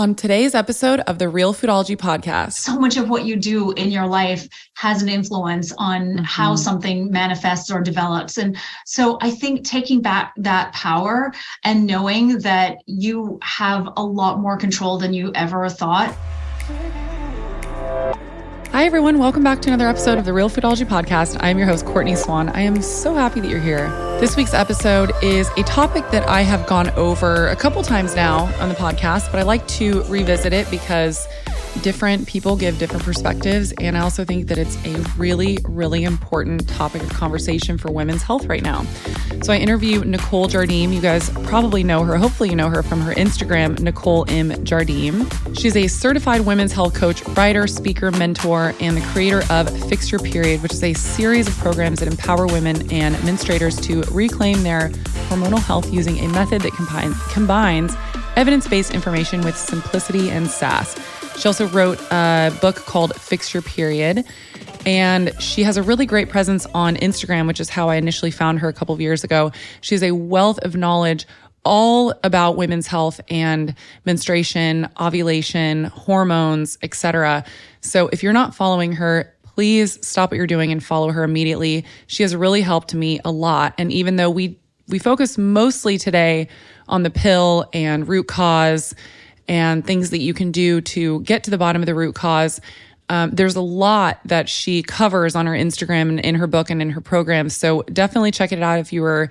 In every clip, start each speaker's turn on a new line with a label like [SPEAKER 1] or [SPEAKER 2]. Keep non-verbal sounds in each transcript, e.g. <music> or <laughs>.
[SPEAKER 1] on today's episode of the Real Foodology podcast.
[SPEAKER 2] So much of what you do in your life has an influence on mm-hmm. how something manifests or develops. And so I think taking back that power and knowing that you have a lot more control than you ever thought.
[SPEAKER 1] Hi, everyone. Welcome back to another episode of the Real Foodology Podcast. I am your host, Courtney Swan. I am so happy that you're here. This week's episode is a topic that I have gone over a couple times now on the podcast, but I like to revisit it because different people give different perspectives. And I also think that it's a really, really important topic of conversation for women's health right now. So I interview Nicole Jardim. You guys probably know her. Hopefully, you know her from her Instagram, Nicole M. Jardim. She's a certified women's health coach, writer, speaker, mentor, and the creator of Fix Your Period, which is a series of programs that empower women and menstruators to reclaim their hormonal health using a method that combines evidence based information with simplicity and sass. She also wrote a book called Fix Your Period. And she has a really great presence on Instagram, which is how I initially found her a couple of years ago. She has a wealth of knowledge all about women's health and menstruation, ovulation, hormones, etc. So if you're not following her, please stop what you're doing and follow her immediately. She has really helped me a lot. And even though we we focus mostly today on the pill and root cause and things that you can do to get to the bottom of the root cause. Um, there's a lot that she covers on her Instagram and in her book and in her programs. So definitely check it out if you were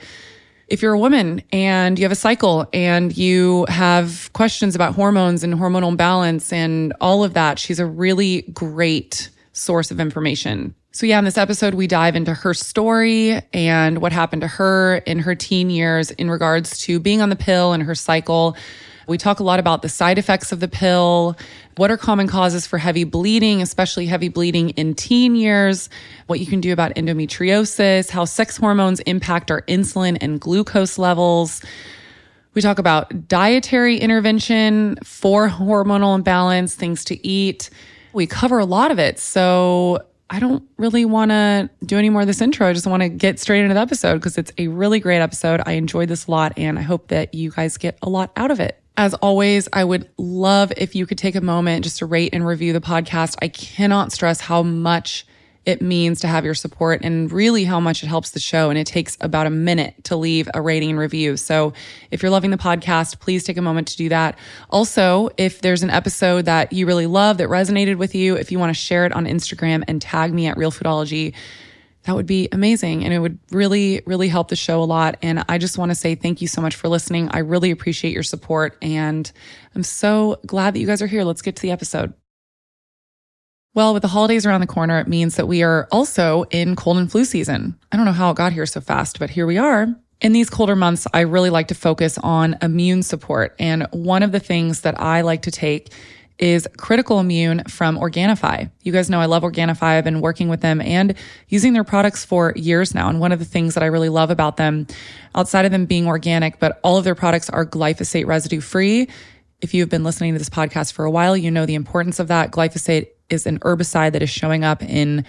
[SPEAKER 1] if you're a woman and you have a cycle and you have questions about hormones and hormonal balance and all of that, she's a really great source of information. So, yeah, in this episode, we dive into her story and what happened to her in her teen years in regards to being on the pill and her cycle. We talk a lot about the side effects of the pill. What are common causes for heavy bleeding, especially heavy bleeding in teen years? What you can do about endometriosis, how sex hormones impact our insulin and glucose levels. We talk about dietary intervention for hormonal imbalance, things to eat. We cover a lot of it. So I don't really want to do any more of this intro. I just want to get straight into the episode because it's a really great episode. I enjoyed this a lot and I hope that you guys get a lot out of it. As always, I would love if you could take a moment just to rate and review the podcast. I cannot stress how much it means to have your support and really how much it helps the show. And it takes about a minute to leave a rating and review. So if you're loving the podcast, please take a moment to do that. Also, if there's an episode that you really love that resonated with you, if you want to share it on Instagram and tag me at Real Foodology, that would be amazing. And it would really, really help the show a lot. And I just want to say thank you so much for listening. I really appreciate your support. And I'm so glad that you guys are here. Let's get to the episode. Well, with the holidays around the corner, it means that we are also in cold and flu season. I don't know how it got here so fast, but here we are. In these colder months, I really like to focus on immune support. And one of the things that I like to take is Critical Immune from Organifi. You guys know I love Organifi. I've been working with them and using their products for years now. And one of the things that I really love about them, outside of them being organic, but all of their products are glyphosate residue free. If you've been listening to this podcast for a while, you know the importance of that. Glyphosate is an herbicide that is showing up in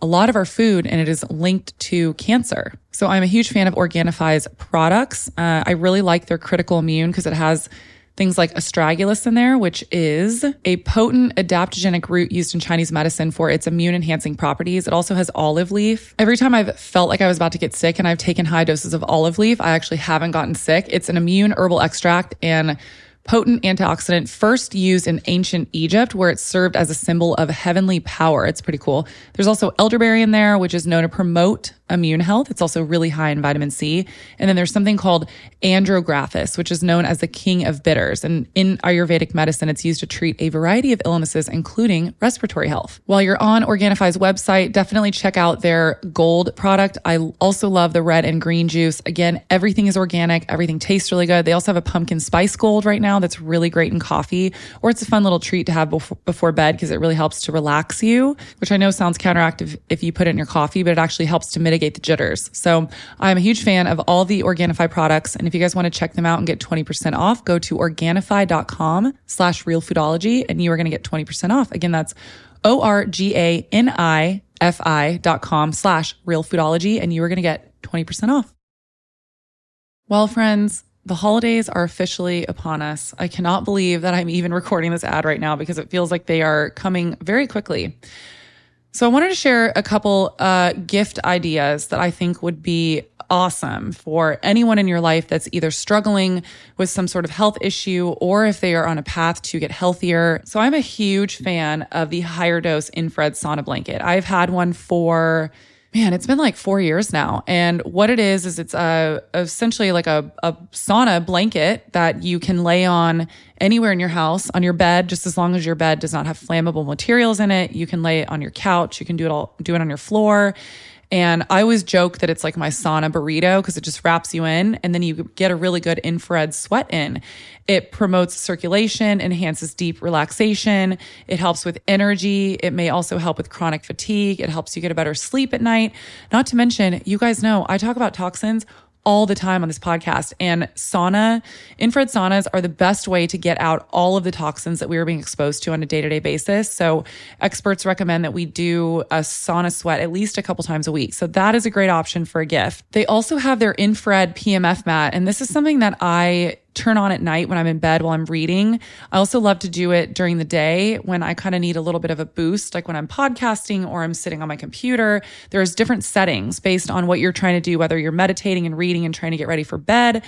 [SPEAKER 1] a lot of our food and it is linked to cancer. So I'm a huge fan of Organifi's products. Uh, I really like their critical immune because it has things like astragalus in there, which is a potent adaptogenic root used in Chinese medicine for its immune enhancing properties. It also has olive leaf. Every time I've felt like I was about to get sick and I've taken high doses of olive leaf, I actually haven't gotten sick. It's an immune herbal extract and potent antioxidant first used in ancient Egypt, where it served as a symbol of heavenly power. It's pretty cool. There's also elderberry in there, which is known to promote immune health. It's also really high in vitamin C. And then there's something called andrographis, which is known as the king of bitters. And in Ayurvedic medicine, it's used to treat a variety of illnesses, including respiratory health. While you're on Organifi's website, definitely check out their gold product. I also love the red and green juice. Again, everything is organic. Everything tastes really good. They also have a pumpkin spice gold right now that's really great in coffee, or it's a fun little treat to have before, before bed because it really helps to relax you, which I know sounds counteractive if you put it in your coffee, but it actually helps to mitigate mitigate the jitters. So I'm a huge fan of all the Organifi products. And if you guys want to check them out and get 20% off, go to Organifi.com slash realfoodology and you are going to get 20% off. Again, that's O-R-G-A-N-I-F-I dot com slash realfoodology and you are going to get 20% off. Well, friends, the holidays are officially upon us. I cannot believe that I'm even recording this ad right now because it feels like they are coming very quickly. So I wanted to share a couple uh, gift ideas that I think would be awesome for anyone in your life that's either struggling with some sort of health issue or if they are on a path to get healthier. So I'm a huge fan of the higher dose infrared sauna blanket. I've had one for man, it's been like four years now. And what it is, is it's a, essentially like a, a sauna blanket that you can lay on anywhere in your house, on your bed, just as long as your bed does not have flammable materials in it. You can lay it on your couch. You can do it all, do it on your floor. And I always joke that it's like my sauna burrito because it just wraps you in and then you get a really good infrared sweat in. It promotes circulation, enhances deep relaxation. It helps with energy. It may also help with chronic fatigue. It helps you get a better sleep at night. Not to mention, you guys know I talk about toxins all the time on this podcast. And sauna, infrared saunas are the best way to get out all of the toxins that we are being exposed to on a day to day basis. So experts recommend that we do a sauna sweat at least a couple times a week. So that is a great option for a gift. They also have their infrared PMF mat. And this is something that I turn on at night when I'm in bed while I'm reading. I also love to do it during the day when I kind of need a little bit of a boost, like when I'm podcasting or I'm sitting on my computer. There's different settings based on what you're trying to do, whether you're meditating and reading and trying to get ready for bed,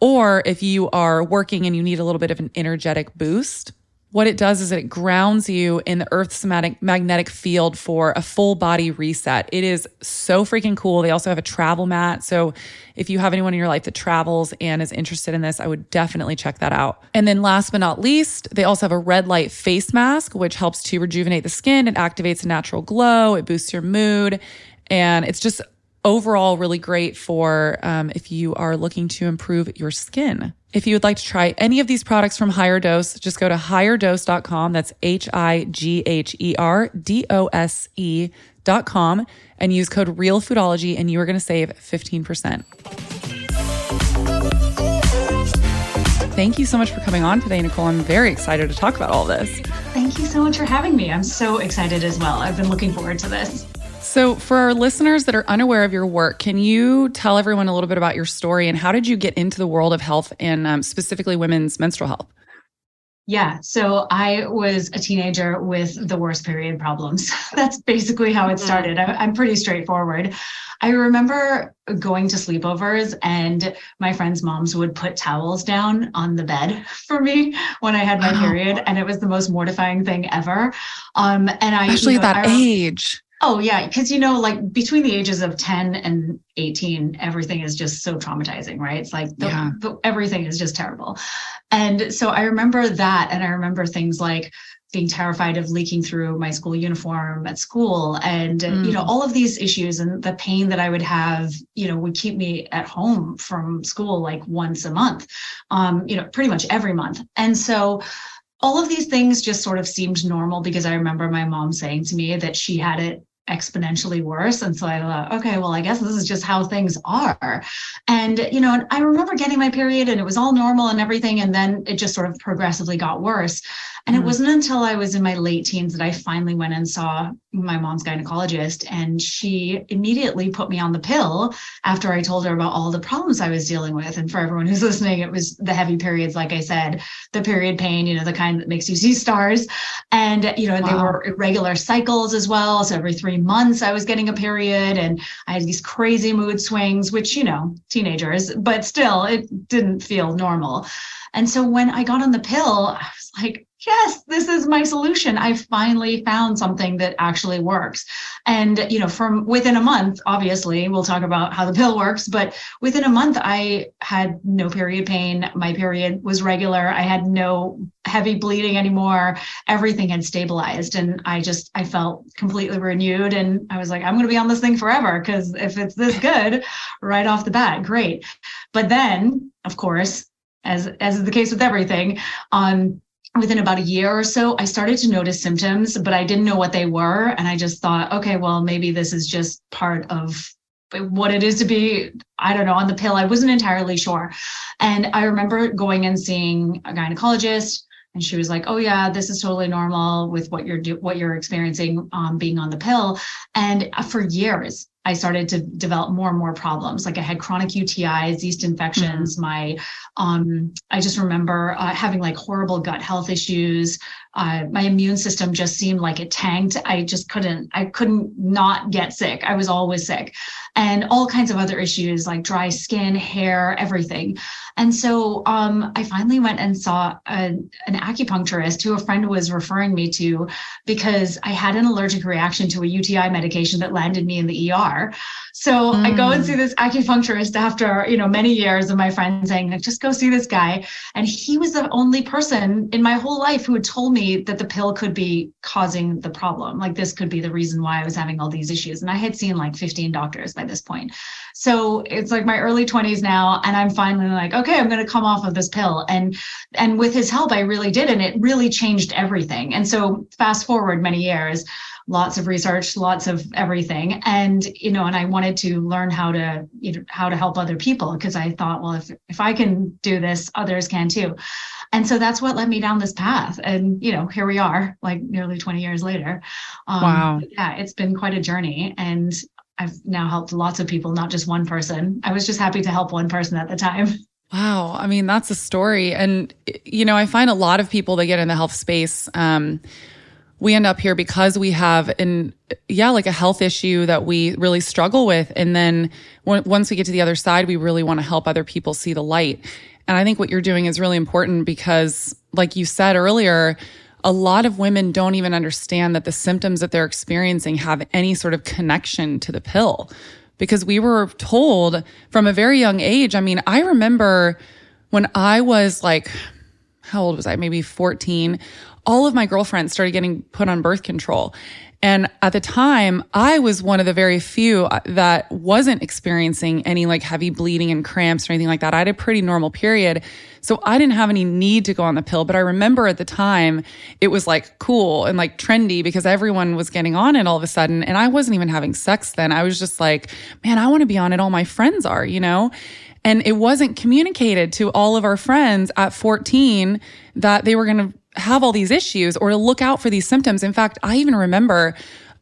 [SPEAKER 1] or if you are working and you need a little bit of an energetic boost what it does is it grounds you in the Earth's magnetic field for a full body reset. It is so freaking cool. They also have a travel mat. So if you have anyone in your life that travels and is interested in this, I would definitely check that out. And then last but not least, they also have a red light face mask, which helps to rejuvenate the skin. It activates a natural glow. It boosts your mood. And it's just overall really great for um, if you are looking to improve your skin. If you would like to try any of these products from HigherDOSE, just go to higherdose.com. That's H I G H E R D O S E.com and use code REALFoodology and you are going to save 15%. Thank you so much for coming on today, Nicole. I'm very excited to talk about all this.
[SPEAKER 2] Thank you so much for having me. I'm so excited as well. I've been looking forward to this.
[SPEAKER 1] So, for our listeners that are unaware of your work, can you tell everyone a little bit about your story and how did you get into the world of health and um, specifically women's menstrual health?
[SPEAKER 2] Yeah, so I was a teenager with the worst period problems. <laughs> That's basically how it mm-hmm. started. I, am pretty straightforward. I remember going to sleepovers and my friends' moms would put towels down on the bed <laughs> for me when I had my period, and it was the most mortifying thing ever. Um, and I
[SPEAKER 1] especially you know, that I, age.
[SPEAKER 2] Oh yeah, because you know, like between the ages of 10 and 18, everything is just so traumatizing, right? It's like the, yeah. the, everything is just terrible. And so I remember that, and I remember things like being terrified of leaking through my school uniform at school and mm. you know mm. all of these issues and the pain that i would have you know would keep me at home from school like once a month um you know pretty much every month and so all of these things just sort of seemed normal because I remember my mom saying to me that she had it exponentially worse. And so I thought, okay, well, I guess this is just how things are. And, you know, I remember getting my period and it was all normal and everything. And then it just sort of progressively got worse. And mm-hmm. it wasn't until I was in my late teens that I finally went and saw my mom's gynecologist. And she immediately put me on the pill after I told her about all the problems I was dealing with. And for everyone who's <laughs> listening, it was the heavy periods, like I said, the period pain, you know, the kind that makes you <laughs> see stars. And, you know, wow. they were irregular cycles as well. So every three months I was getting a period and I had these crazy mood swings, which, you know, teenagers, but still, it didn't feel normal. And so when I got on the pill, I was like, yes, this is my solution. I finally found something that actually works. And, you know, from within a month, obviously, we'll talk about how the pill works, but within a month, I had no period pain. My period was regular. I had no heavy bleeding anymore. Everything had stabilized. And I just, I felt completely renewed. And I was like, I'm going to be on this thing forever because if it's this good right off the bat, great. But then, of course, as as is the case with everything, on within about a year or so, I started to notice symptoms, but I didn't know what they were. And I just thought, okay, well, maybe this is just part of what it is to be, I don't know, on the pill. I wasn't entirely sure. And I remember going and seeing a gynecologist and she was like, "Oh yeah, this is totally normal with what you're do- what you're experiencing um, being on the pill." And uh, for years, I started to develop more and more problems. Like I had chronic UTIs, yeast infections. Mm-hmm. My, um, I just remember uh, having like horrible gut health issues. Uh, my immune system just seemed like it tanked. I just couldn't, I couldn't not get sick. I was always sick and all kinds of other issues like dry skin, hair, everything. And so um, I finally went and saw a, an acupuncturist who a friend was referring me to because I had an allergic reaction to a UTI medication that landed me in the ER. So mm. I go and see mm. this acupuncturist after, you know, many years of my friend saying, like, just go see this guy. And he was the only person in my whole life who had told me that the pill could be causing the problem. Like this could be the reason why I was having all these issues. And I had seen like 15 doctors by this point. So it's like my early 20s now. And I'm finally like, okay, I'm going to come off of this pill. And, and with his help, I really did. And it really changed everything. And so fast forward many years, lots of research, lots of everything. And, you know, and I wanted to learn how to, you know, how to help other people because I thought, well, if, if I can do this, others can too. And so that's what led me down this path. And, you know, here we are, like nearly 20 years later.
[SPEAKER 1] Um, wow.
[SPEAKER 2] Yeah, it's been quite a journey. And I've now helped lots of people, not just one person. I was just happy to help one person at the time. <laughs>
[SPEAKER 1] Wow. I mean, that's a story. And, you know, I find a lot of people that get in the health space, um, we end up here because we have an yeah like a health issue that we really struggle with and then w- once we get to the other side we really want to help other people see the light and i think what you're doing is really important because like you said earlier a lot of women don't even understand that the symptoms that they're experiencing have any sort of connection to the pill because we were told from a very young age i mean i remember when i was like how old was I? Maybe 14 all of my girlfriends started getting put on birth control. And at the time, I was one of the very few uh, that wasn't experiencing any like heavy bleeding and cramps or anything like that. I had a pretty normal period. So I didn't have any need to go on the pill. But I remember at the time, it was like cool and like trendy because everyone was getting on it all of a sudden. And I wasn't even having sex then. I was just like, man, I want to be on it. All my friends are, you know? And it wasn't communicated to all of our friends at 14 that they were going to have all these issues or to look out for these symptoms. In fact, I even remember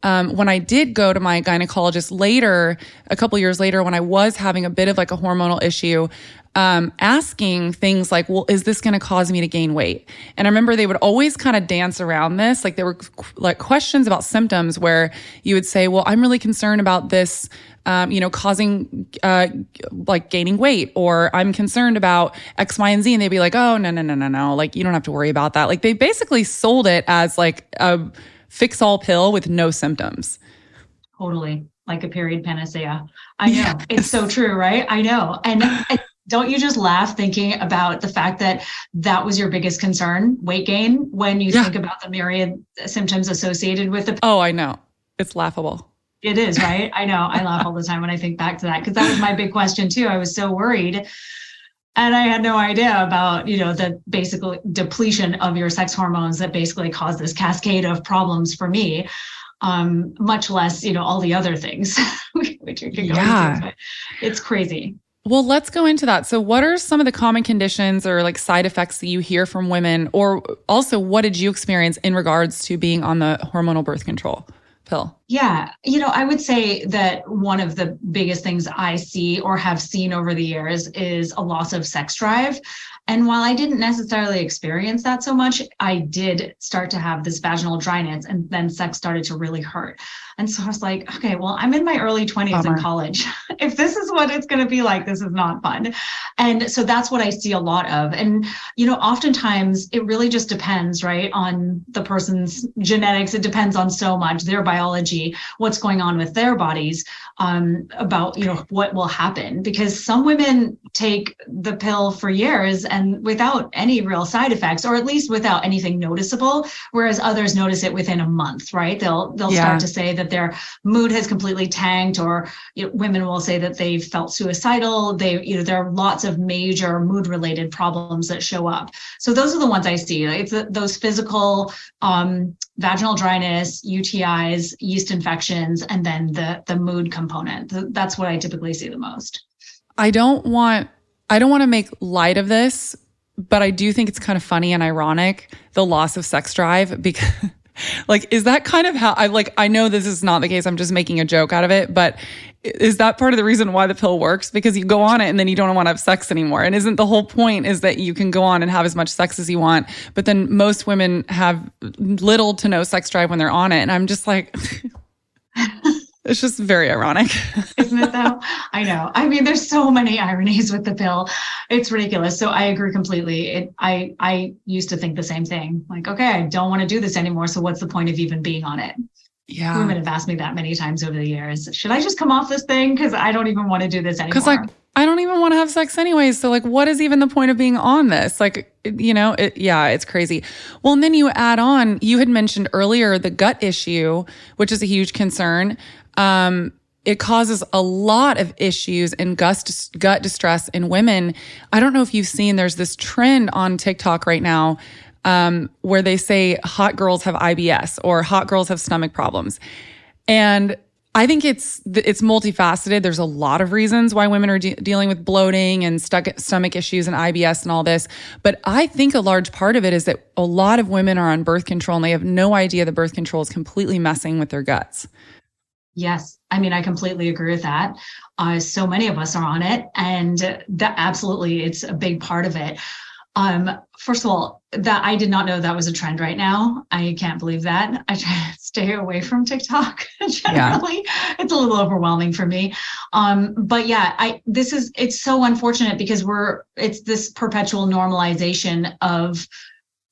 [SPEAKER 1] um, when I did go to my gynecologist later, a couple years later, when I was having a bit of like a hormonal issue, um, asking things like, well, is this going to cause me to gain weight? And I remember they would always kind of dance around this. Like there were like questions about symptoms where you would say, well, I'm really concerned about this um, you know, causing uh, like gaining weight, or I'm concerned about X, Y, and Z, and they'd be like, oh no, no, no, no, no, like you don't have to worry about that. Like they basically sold it as like a fix all pill with no symptoms.
[SPEAKER 2] Totally, like a period panacea. I know yes. <laughs> it's so true, right? I know, and. Don't you just laugh thinking about the fact that that was your biggest concern, weight gain, when you yeah. think about the myriad symptoms associated with the?
[SPEAKER 1] Oh, I know. It's laughable.
[SPEAKER 2] It is, right? I know. I laugh all the time when I think back to that because that was my big question too. I was so worried. And I had no idea about, you know, the basically depletion of your sex hormones that basically caused this cascade of problems for me. Um, much less, you know, all the other things which you can go yeah. into. But it's crazy.
[SPEAKER 1] Well, let's go into that. So, what are some of the common conditions or like side effects that you hear from women? Or also, what did you experience in regards to being on the hormonal birth control? pill?
[SPEAKER 2] Yeah, you know, I would say that one of the biggest things I see or have seen over the years is a loss of sex drive. And while I didn't necessarily experience that so much, I did start to have this vaginal dryness and then sex started to really hurt. And so I was like, okay, well, I'm in my early 20s Bummer. in college. <laughs> if this is what it's going to be like, this is not fun. And so that's what I see a lot of. And, you know, oftentimes it really just depends, right, on the person's genetics. It depends on so much, their biology, what's going on with their bodies, um, about, you know, what will happen. Because some women take the pill for years and without any real side effects, or at least without anything noticeable, whereas others notice it within a month, right? They'll, they'll yeah. start to say that their mood has completely tanked or you know, women will say that they've felt suicidal. They you know there are lots of major mood related problems that show up. So those are the ones i see. It's those physical um, vaginal dryness utis yeast infections and then the the mood component. That's what i typically see the most.
[SPEAKER 1] I don't want i don't want to make light of this but I do think it's kind of funny and ironic the loss of sex drive <laughs> because like, is that kind of how I like, I know this is not the case. I'm just making a joke out of it, but is that part of the reason why the pill works? Because you go on it and then you don't want to have sex anymore. And isn't the whole point is that you can go on and have as much sex as you want, but then most women have little to no sex drive when they're on it. And I'm just like, <laughs> it's just very ironic. <laughs>
[SPEAKER 2] Isn't it though? I know. I mean, there's so many ironies with the pill. It's ridiculous. So I agree completely. It, I, I used to think the same thing. Like, okay, I don't want to do this anymore. So what's the point of even being on it?
[SPEAKER 1] Yeah.
[SPEAKER 2] Women have asked me that many times over the years. Should I just come off this thing? Because I don't even want to do this anymore.
[SPEAKER 1] Because like I don't even want to have sex anyways. So like, what is even the point of being on this? Like, you know, it, yeah, it's crazy. Well, and then you add on, you had mentioned earlier the gut issue, which is a huge concern. Um, it causes a lot of issues and gut, gut distress in women. I don't know if you've seen, there's this trend on TikTok right now um, where they say hot girls have IBS or hot girls have stomach problems. And I think it's it's multifaceted. There's a lot of reasons why women are de- dealing with bloating and stuck, stomach issues and IBS and all this. But I think a large part of it is that a lot of women are on birth control and they have no idea the birth control is completely messing with their guts.
[SPEAKER 2] Yes, I mean I completely agree with that. Uh, so many of us are on it, and that absolutely it's a big part of it. Um, first of all, that I did not know that was a trend right now. I can't believe that. I try <laughs> to stay away from TikTok <laughs> generally. Yeah. It's a little overwhelming for me. Um, but yeah, I this is it's so unfortunate because we're it's this perpetual normalization of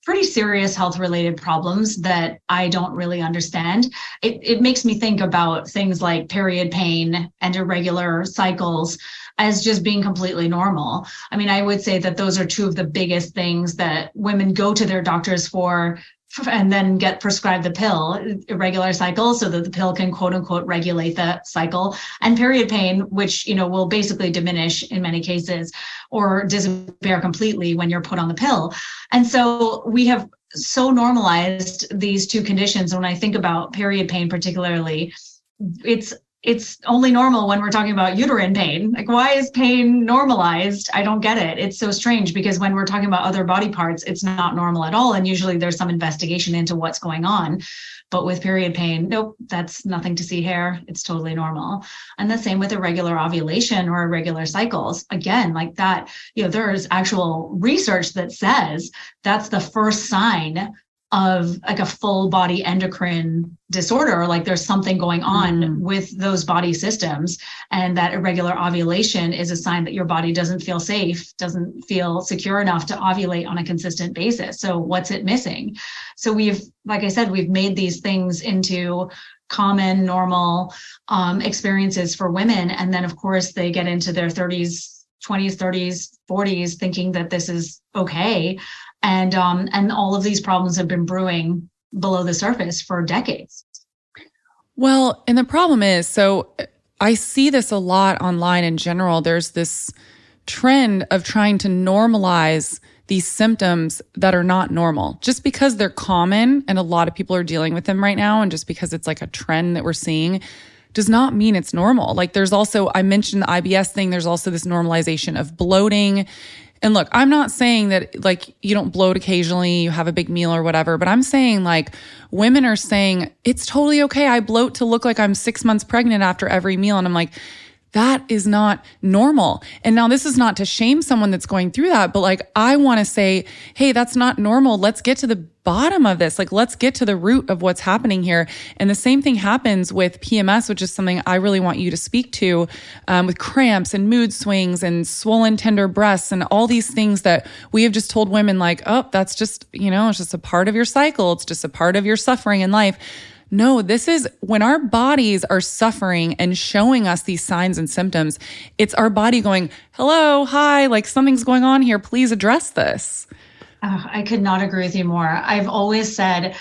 [SPEAKER 2] pretty serious health related problems that I don't really understand. It, it makes me think about things like period pain and irregular cycles as just being completely normal. I mean, I would say that those are two of the biggest things that women go to their doctors for and then get prescribed the pill irregular cycle so that the pill can quote unquote regulate the cycle and period pain which you know will basically diminish in many cases or disappear completely when you're put on the pill. And so we have so normalized these two conditions. When i think about period pain particularly it's it's only normal when we're talking about uterine pain. Like, why is pain normalized? I don't get it. It's so strange because when we're talking about other body parts, it's not normal at all. And usually there's some investigation into what's going on. But with period pain, nope, that's nothing to see here. It's totally normal. And the same with irregular ovulation or irregular cycles. Again, like that, you know, there's actual research that says that's the first sign of like a full body endocrine disorder like there's something going on mm. with those body systems and that irregular ovulation is a sign that your body doesn't feel safe doesn't feel secure enough to ovulate on a consistent basis. So what's it missing? So we've like i said we've made these things into common normal um, experiences for women. And then of course they get into their 30s 20s 30s 40s thinking that this is okay and um, and all of these problems have been brewing below the surface for decades.
[SPEAKER 1] Well, and the problem is, so I see this a lot online in general. There's this trend of trying to normalize these symptoms that are not normal just because they're common and a lot of people are dealing with them right now. And just because it's like a trend that we're seeing does not mean it's normal. Like there's also, I mentioned the IBS thing. There's also this normalization of bloating and look, I'm not saying that like you don't bloat occasionally, you have a big meal or whatever, but I'm saying like women are saying it's totally okay. I bloat to look like I'm six months pregnant after every meal. And I'm like, that is not normal. And now this is not to shame someone that's going through that, but like I want to say, hey, that's not normal. Let's get to the bottom of this. Like let's get to the root of what's happening here. And the same thing happens with PMS, which is something I really want you to speak to, um, with cramps and mood swings and swollen tender breasts and all these things that we have just told women like, oh, that's just, you know, it's just a part of your cycle. It's just a part of your suffering in life. No, this is when our bodies are suffering and showing us these signs and symptoms. It's our body going, hello, hi, like something's going on here. Please address this.
[SPEAKER 2] Oh, I could not agree with you more. I've always said,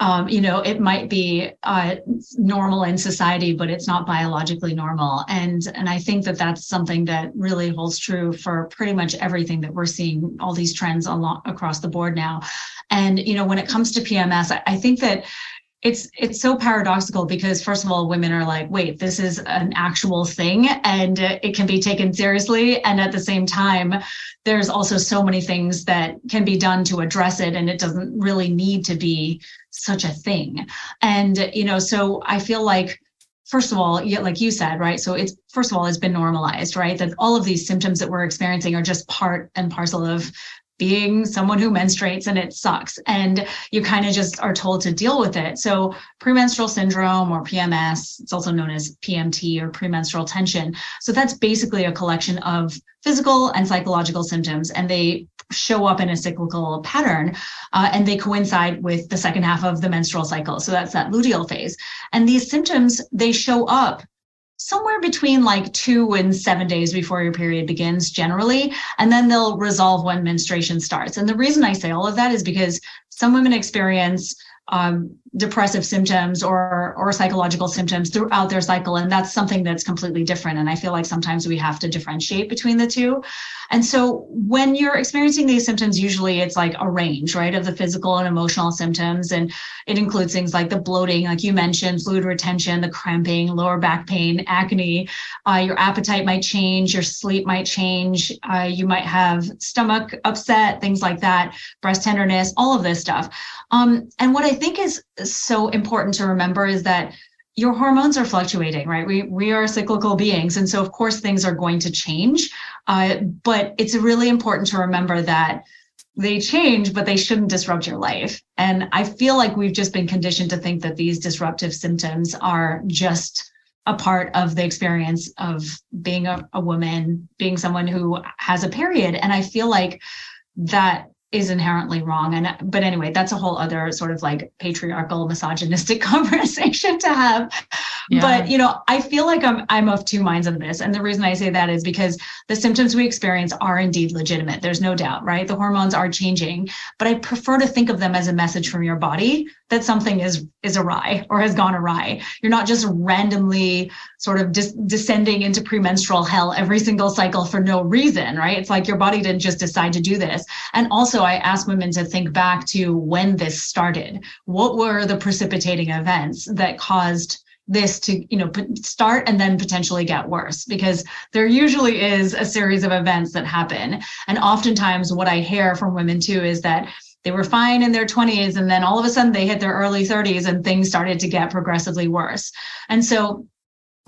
[SPEAKER 2] um, you know, it might be uh, normal in society, but it's not biologically normal. And and I think that that's something that really holds true for pretty much everything that we're seeing. All these trends along across the board now. And you know, when it comes to PMS, I, I think that it's it's so paradoxical because first of all women are like wait this is an actual thing and it can be taken seriously and at the same time there's also so many things that can be done to address it and it doesn't really need to be such a thing and you know so i feel like first of all, yeah, like you said, right? So it's first of all, it's been normalized, right? That all of these symptoms that we're experiencing are just part and parcel of being someone who menstruates and it sucks and you kind of just are told to deal with it. So premenstrual syndrome or pms it's also known as pmt or premenstrual tension. So that's basically a collection of physical and psychological symptoms and they show up in a cyclical pattern uh, and they coincide with the second half of the menstrual cycle. So that's that luteal phase. And these symptoms they show up somewhere between like two and seven days before your period begins generally and then they'll resolve when menstruation starts. And the reason i say all of that is because some women experience um, depressive symptoms or or psychological symptoms throughout their cycle. And that's something that's completely different. And i feel like sometimes we have to differentiate between the two. And so when you're experiencing these symptoms usually it's like a range right of the physical and emotional symptoms. And it includes things like the bloating like you mentioned fluid retention the cramping lower back pain acne. Uh, your appetite might change your sleep might change. Uh, you might have stomach upset things like that breast tenderness all of this stuff. Um, and what i think is so important to remember is that your hormones are fluctuating, right? We we are cyclical beings, and so of course things are going to change. Uh, but it's really important to remember that they change, but they shouldn't disrupt your life. And I feel like we've just been conditioned to think that these disruptive symptoms are just a part of the experience of being a, a woman, being someone who has a period. And I feel like that is inherently wrong. And but anyway that's a whole other sort of like patriarchal misogynistic <laughs> conversation to have but you know i feel like i'm i'm of two minds on this and the reason i say that is because the symptoms we experience are indeed legitimate there's no doubt right the hormones are changing but i prefer to think of them as a message from your body that something is is awry or has gone awry. You're not just randomly sort of dis- descending into premenstrual hell every single cycle for no reason, right? It's like your body didn't just decide to do this. And also, I ask women to think back to when this started. What were the precipitating events that caused this to you know start and then potentially get worse because there usually is a series of events that happen. And oftentimes what i hear from women too is that they were fine in their 20s and then all of a sudden they hit their early 30s and things started to get progressively worse. And so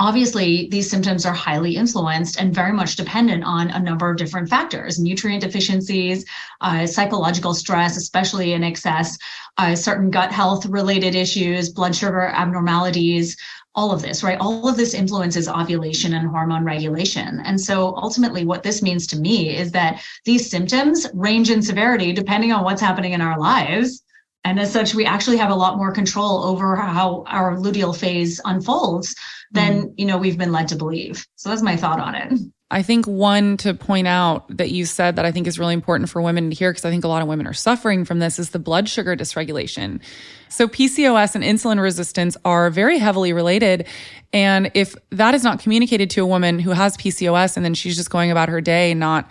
[SPEAKER 2] obviously these symptoms are highly influenced and very much dependent on a number of different factors nutrient deficiencies uh, psychological stress especially in excess uh, certain gut health related issues blood sugar abnormalities all of this, right? All of this influences ovulation and hormone regulation. And so ultimately, what this means to me is that these symptoms range in severity depending on what's happening in our lives. And as such, we actually have a lot more control over how our luteal phase unfolds than, mm-hmm. you know, we've been led to believe. So that's my thought on it.
[SPEAKER 1] I think one to point out that you said that I think is really important for women to hear, because I think a lot of women are suffering from this, is the blood sugar dysregulation. So PCOS and insulin resistance are very heavily related. And if that is not communicated to a woman who has PCOS and then she's just going about her day, not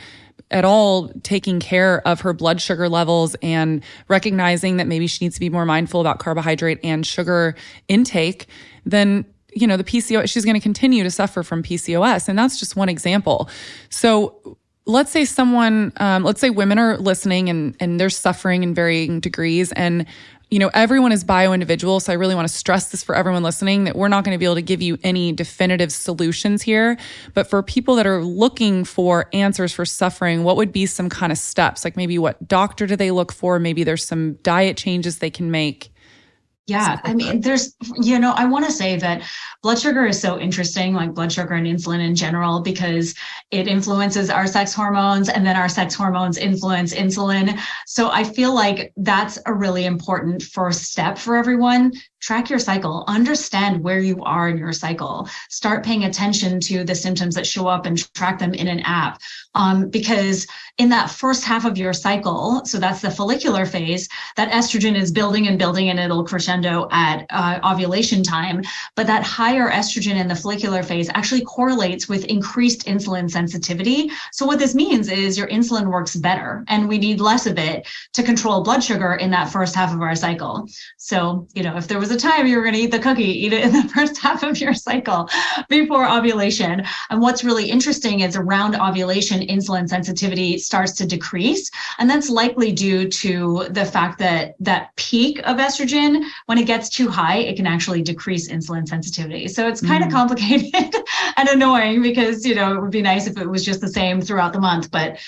[SPEAKER 1] at all taking care of her blood sugar levels and recognizing that maybe she needs to be more mindful about carbohydrate and sugar intake, then you know, the PCOS, she's going to continue to suffer from PCOS. And that's just one example. So let's say someone, um, let's say women are listening and, and they're suffering in varying degrees. And, you know, everyone is bio individual. So I really want to stress this for everyone listening that we're not going to be able to give you any definitive solutions here. But for people that are looking for answers for suffering, what would be some kind of steps? Like maybe what doctor do they look for? Maybe there's some diet changes they can make.
[SPEAKER 2] Yeah, I mean, there's, you know, I want to say that blood sugar is so interesting, like blood sugar and insulin in general, because it influences our sex hormones and then our sex hormones influence insulin. So I feel like that's a really important first step for everyone track your cycle, understand where you are in your cycle, start paying attention to the symptoms that show up and track them in an app. Um, because in that first half of your cycle, so that's the follicular phase, that estrogen is building and building and it'll crescendo at uh, ovulation time. But that higher estrogen in the follicular phase actually correlates with increased insulin sensitivity. So what this means is your insulin works better and we need less of it to control blood sugar in that first half of our cycle. So, you know, if there was was a time you were going to eat the cookie, eat it in the <laughs> first half of your cycle before ovulation. And what's really interesting is around ovulation, insulin sensitivity starts to decrease. And that's likely due to the fact that that peak of estrogen, when it gets too high, it can actually decrease insulin sensitivity. So it's kind mm. of complicated <laughs> and annoying because, you know, it would be nice if it was just the same throughout the month, but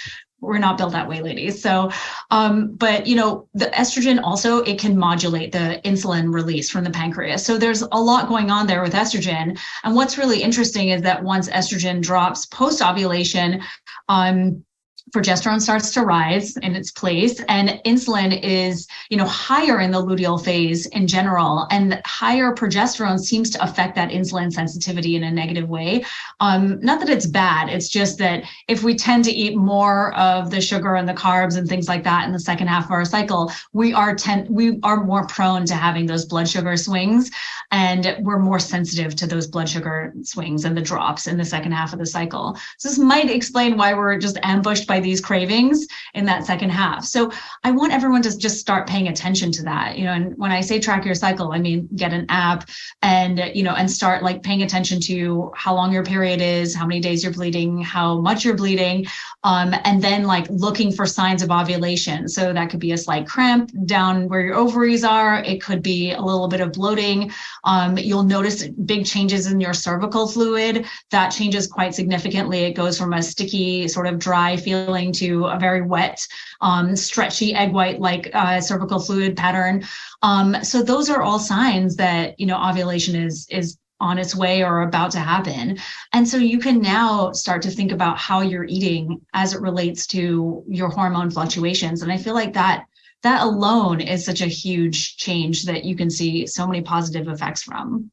[SPEAKER 2] we're not built that way ladies. So um, but you know the estrogen also it can modulate the insulin release from the pancreas. So there's a lot going on there with estrogen. And what's really interesting is that once estrogen drops post ovulation um, progesterone starts to rise in its place and insulin is you know higher in the luteal phase in general and higher progesterone seems to affect that insulin sensitivity in a negative way. Um, not that it's bad it's just that if we tend to eat more of the sugar and the carbs and things like that in the second half of our cycle we are tend we are more prone to having those blood sugar swings and we're more sensitive to those blood sugar swings and the drops in the second half of the cycle. So this might explain why we're just ambushed by these cravings in that second half. So I want everyone to just start paying attention to that. You know, and when I say track your cycle, I mean get an app and you know and start like paying attention to how long your period is, how many days you're bleeding, how much you're bleeding, um, and then like looking for signs of ovulation. So that could be a slight cramp down where your ovaries are. It could be a little bit of bloating. Um, you'll notice big changes in your cervical fluid. That changes quite significantly. It goes from a sticky, sort of dry feeling feeling to a very wet, um, stretchy egg white like uh, cervical fluid pattern. Um, so those are all signs that you know ovulation is is on its way or about to happen. And so you can now start to think about how you're eating as it relates to your hormone fluctuations. And I feel like that that alone is such a huge change that you can see so many positive effects from.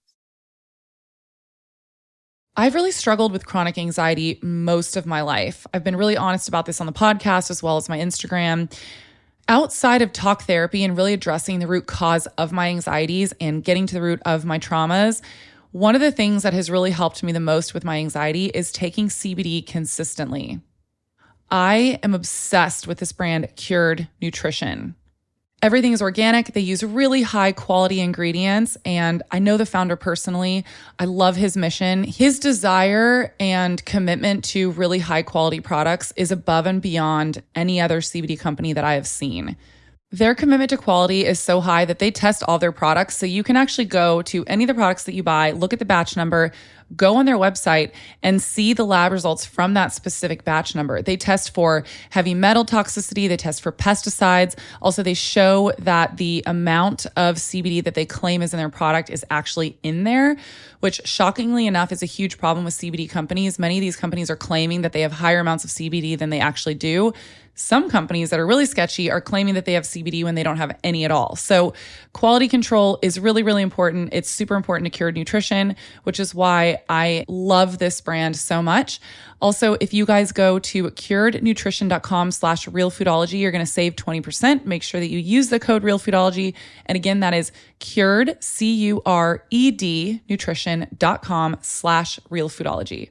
[SPEAKER 1] I've really struggled with chronic anxiety most of my life. I've been really honest about this on the podcast as well as my Instagram. Outside of talk therapy and really addressing the root cause of my anxieties and getting to the root of my traumas, one of the things that has really helped me the most with my anxiety is taking CBD consistently. I am obsessed with this brand, Cured Nutrition. Everything is organic. They use really high quality ingredients. And I know the founder personally. I love his mission. His desire and commitment to really high quality products is above and beyond any other CBD company that I have seen. Their commitment to quality is so high that they test all their products. So you can actually go to any of the products that you buy, look at the batch number, go on their website and see the lab results from that specific batch number. They test for heavy metal toxicity, they test for pesticides. Also, they show that the amount of CBD that they claim is in their product is actually in there, which shockingly enough is a huge problem with CBD companies. Many of these companies are claiming that they have higher amounts of CBD than they actually do. Some companies that are really sketchy are claiming that they have CBD when they don't have any at all. So, quality control is really, really important. It's super important to Cured Nutrition, which is why I love this brand so much. Also, if you guys go to curednutrition.com slash realfoodology, you're going to save 20%. Make sure that you use the code realfoodology. And again, that is cured, C U R E D, nutrition.com slash realfoodology.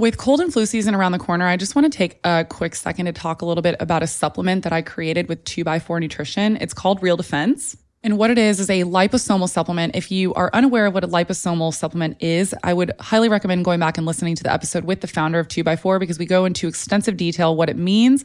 [SPEAKER 1] With cold and flu season around the corner, I just want to take a quick second to talk a little bit about a supplement that I created with 2x4 Nutrition. It's called Real Defense. And what it is is a liposomal supplement. If you are unaware of what a liposomal supplement is, I would highly recommend going back and listening to the episode with the founder of 2x4 because we go into extensive detail what it means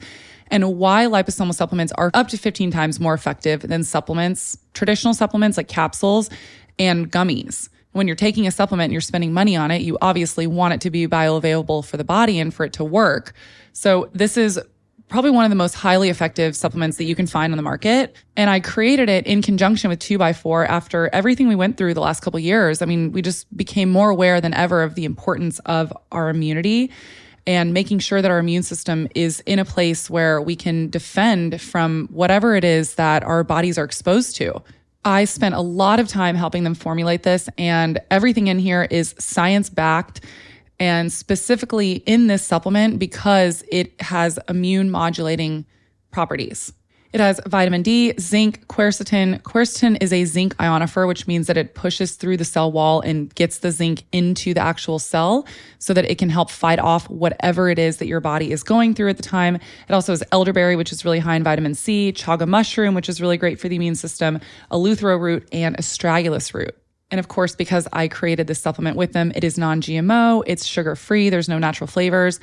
[SPEAKER 1] and why liposomal supplements are up to 15 times more effective than supplements, traditional supplements like capsules and gummies when you're taking a supplement and you're spending money on it, you obviously want it to be bioavailable for the body and for it to work. So this is probably one of the most highly effective supplements that you can find on the market. And I created it in conjunction with 2x4 after everything we went through the last couple years. I mean, we just became more aware than ever of the importance of our immunity and making sure that our immune system is in a place where we can defend from whatever it is that our bodies are exposed to. I spent a lot of time helping them formulate this, and everything in here is science backed. And specifically in this supplement, because it has immune modulating properties. It has vitamin D, zinc, quercetin. Quercetin is a zinc ionophore, which means that it pushes through the cell wall and gets the zinc into the actual cell so that it can help fight off whatever it is that your body is going through at the time. It also has elderberry, which is really high in vitamin C, chaga mushroom, which is really great for the immune system, eleuthero root, and astragalus root. And of course, because I created this supplement with them, it is non GMO, it's sugar free, there's no natural flavors.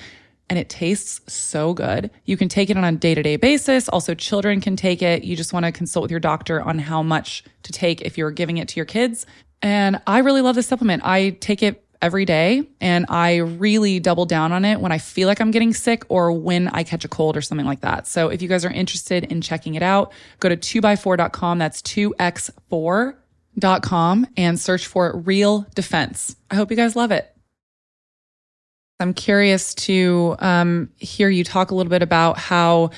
[SPEAKER 1] And it tastes so good. You can take it on a day to day basis. Also, children can take it. You just want to consult with your doctor on how much to take if you're giving it to your kids. And I really love this supplement. I take it every day and I really double down on it when I feel like I'm getting sick or when I catch a cold or something like that. So if you guys are interested in checking it out, go to 2by4.com. That's 2x4.com and search for Real Defense. I hope you guys love it. I'm curious to um, hear you talk a little bit about how.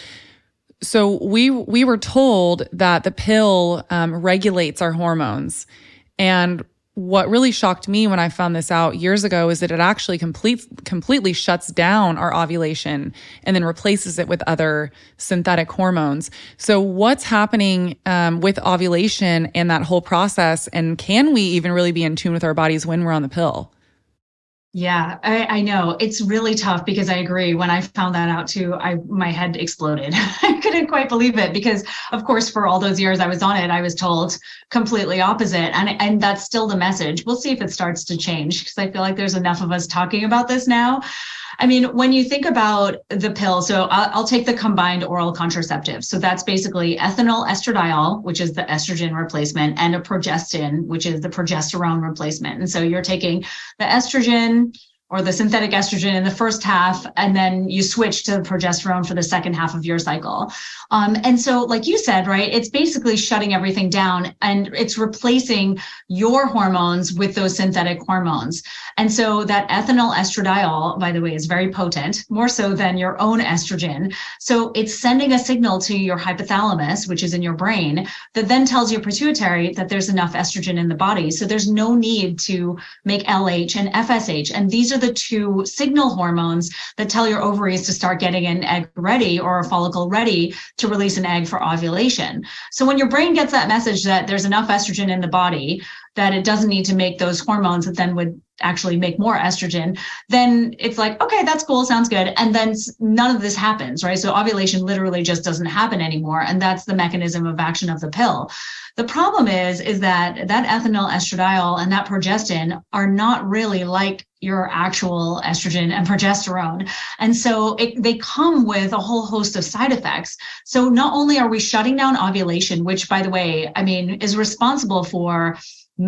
[SPEAKER 1] So we we were told that the pill um, regulates our hormones, and what really shocked me when I found this out years ago is that it actually complete, completely shuts down our ovulation and then replaces it with other synthetic hormones. So, what's happening um, with ovulation and that whole process? And can we even really be in tune with our bodies when we're on the pill?
[SPEAKER 2] Yeah, I, I, know it's really tough because I agree. When I found that out too, I my head exploded. <laughs> I couldn't quite believe it because, of course, for all those years I was on it, I was told completely opposite, and and that's still the message. We'll see if it starts to change because I feel like there's enough of us talking about this now. I mean, when you think about the pill, so I'll, I'll, take the combined oral contraceptive. So that's basically ethinyl estradiol, which is the estrogen replacement, and a progestin, which is the progesterone replacement. And so you're taking the estrogen, or the synthetic estrogen in the first half, and then you switch to progesterone for the second half of your cycle. Um, and so, like you said, right, it's basically shutting everything down and it's replacing your hormones with those synthetic hormones. And so, that ethinyl estradiol, by the way, is very potent, more so than your own estrogen. So, it's sending a signal to your hypothalamus, which is in your brain, that then tells your pituitary that there's enough estrogen in the body. So, there's no need to make LH and FSH. And these are the two signal hormones that tell your ovaries to start getting an egg ready or a follicle ready to release an egg for ovulation. So when your brain gets that message that there's enough estrogen in the body, that it doesn't need to make those hormones that then would actually make more estrogen, then it's like, okay, that's cool, sounds good. And then none of this happens, right? So ovulation literally just doesn't happen anymore. And that's the mechanism of action of the pill. The problem is, is that that ethinyl estradiol and that progestin are not really like your actual estrogen and progesterone. And so it, they come with a whole host of side effects. So not only are we shutting down ovulation, which by the way, I mean, is responsible for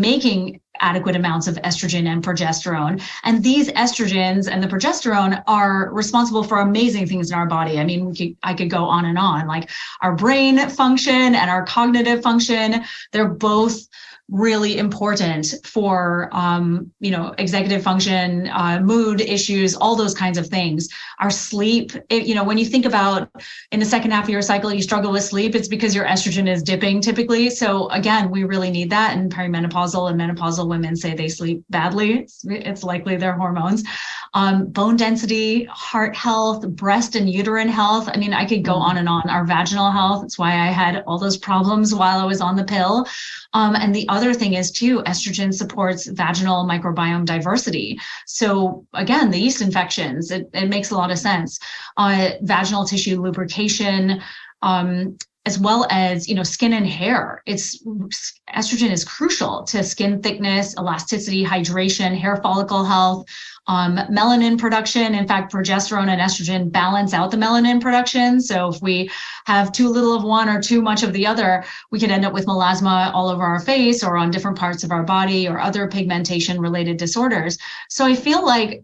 [SPEAKER 2] making adequate amounts of estrogen and progesterone. And these estrogens and the progesterone are responsible for amazing things in our body. I mean, could, I could go on and on, like our brain function and our cognitive function. They're both really important for um, you know executive function uh, mood issues all those kinds of things. Our sleep it, you know when you think about in the second half of your cycle you struggle with sleep it's because your estrogen is dipping typically. So again we really need that and perimenopausal and menopausal women say they sleep badly. It's, it's likely their hormones. Um, bone density heart health breast and uterine health. I mean i could go mm-hmm. on and on. Our vaginal health that's why i had all those problems while i was on the pill. Um, and the other thing is too, estrogen supports vaginal microbiome diversity. So again, the yeast infections, it, it makes a lot of sense. Uh, vaginal tissue lubrication, um, as well as you know skin and hair it's estrogen is crucial to skin thickness elasticity hydration hair follicle health um, melanin production. In fact, progesterone and estrogen balance out the melanin production. So if we have too little of one or too much of the other, we could end up with melasma all over our face or on different parts of our body or other pigmentation related disorders. So I feel like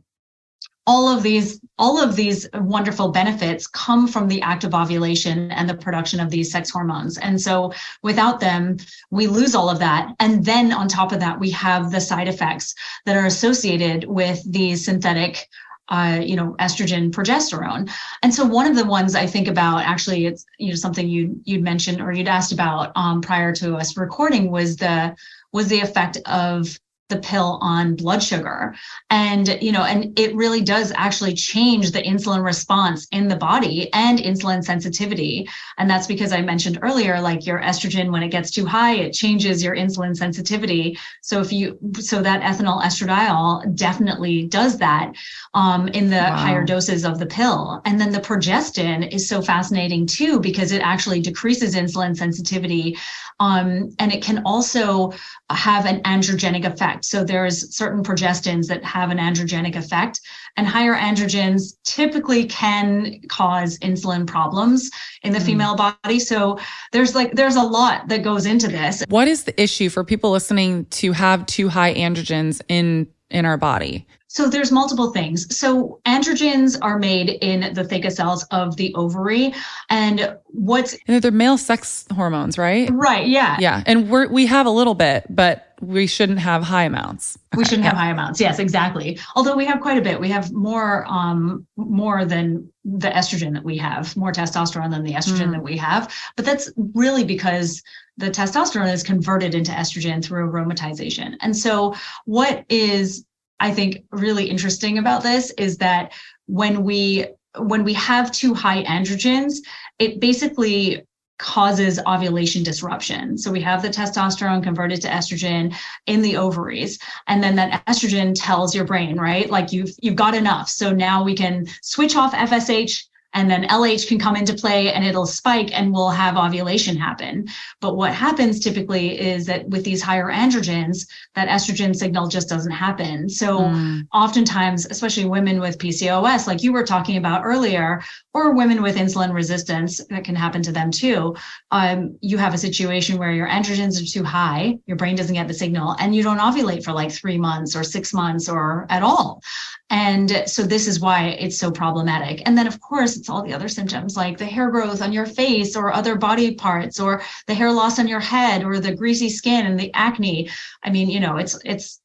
[SPEAKER 2] all of these all of these wonderful benefits come from the act of ovulation and the production of these sex hormones. And so without them we lose all of that. And then on top of that we have the side effects that are associated with these synthetic uh, you know estrogen progesterone. And so one of the ones i think about actually it's you know something you you'd mentioned or you'd asked about um, prior to us recording was the was the effect of the pill on blood sugar. And you know and it really does actually change the insulin response in the body and insulin sensitivity. And that's because i mentioned earlier like your estrogen when it gets too high it changes your insulin sensitivity. So if you so that ethinyl estradiol definitely does that um, in the wow. higher doses of the pill. And then the progestin is so fascinating too because it actually decreases insulin sensitivity um, and it can also have an androgenic effect effect. So there's certain progestins that have an androgenic effect, and higher androgens typically can cause insulin problems in the mm. female body. So there's like there's a lot that goes into this.
[SPEAKER 1] What is the issue for people listening to have too high androgens in in our body?
[SPEAKER 2] So there's multiple things. So androgens are made in the theca cells of the ovary, and what's
[SPEAKER 1] and they're male sex hormones, right?
[SPEAKER 2] Right. Yeah.
[SPEAKER 1] Yeah, and we're we have a little bit, but we shouldn't have high amounts.
[SPEAKER 2] We shouldn't have high amounts. Yes, exactly. Although we have quite a bit. We have more um more than the estrogen that we have, more testosterone than the estrogen mm. that we have. But that's really because the testosterone is converted into estrogen through aromatization. And so what is I think really interesting about this is that when we when we have too high androgens, it basically causes ovulation disruption. So we have the testosterone converted to estrogen in the ovaries and then that estrogen tells your brain, right? Like you've you've got enough. So now we can switch off FSH and then LH can come into play and it'll spike and we'll have ovulation happen. But what happens typically is that with these higher androgens, that estrogen signal just doesn't happen. So mm. oftentimes, especially women with PCOS, like you were talking about earlier, or women with insulin resistance, that can happen to them too. Um, you have a situation where your androgens are too high, your brain doesn't get the signal, and you don't ovulate for like three months or six months or at all. And so this is why it's so problematic. And then, of course, it's all the other symptoms like the hair growth on your face or other body parts or the hair loss on your head or the greasy skin and the acne. I mean, you know, it's, it's,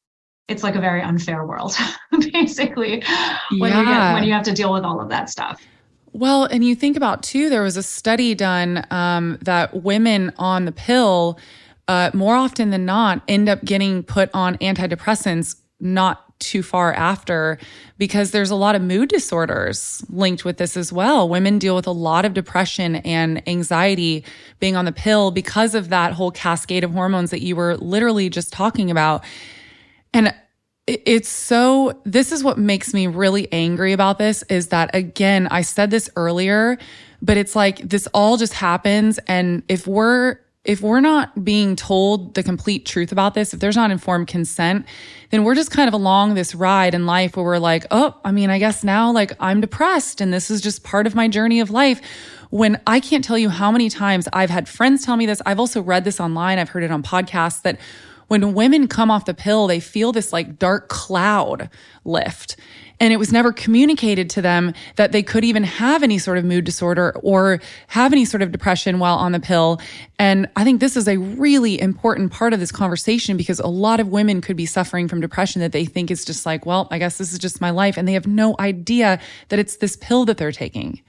[SPEAKER 2] it's like a very unfair world, <laughs> basically, when yeah. you get, when you have to deal with all of that stuff.
[SPEAKER 1] Well, and you think about too, there was a study done um, that women on the pill, uh, more often than not, end up getting put on antidepressants not too far after because there's a lot of mood disorders linked with this as well. Women deal with a lot of depression and anxiety being on the pill because of that whole cascade of hormones that you were literally just talking about. And it's so this is what makes me really angry about this is that again I said this earlier but it's like this all just happens and if we're if we're not being told the complete truth about this, if there's not informed consent, then we're just kind of along this ride in life where we're like, oh, I mean, I guess now like I'm depressed and this is just part of my journey of life. When I can't tell you how many times I've had friends tell me this. I've also read this online. I've heard it on podcasts that when women come off the pill, they feel this like dark cloud lift. And it was never communicated to them that they could even have any sort of mood disorder or have any sort of depression while on the pill. And I think this is a really important part of this conversation because a lot of women could be suffering from depression that they think is just like, well, I guess this is just my life. And they have no idea that it's this pill that they're taking.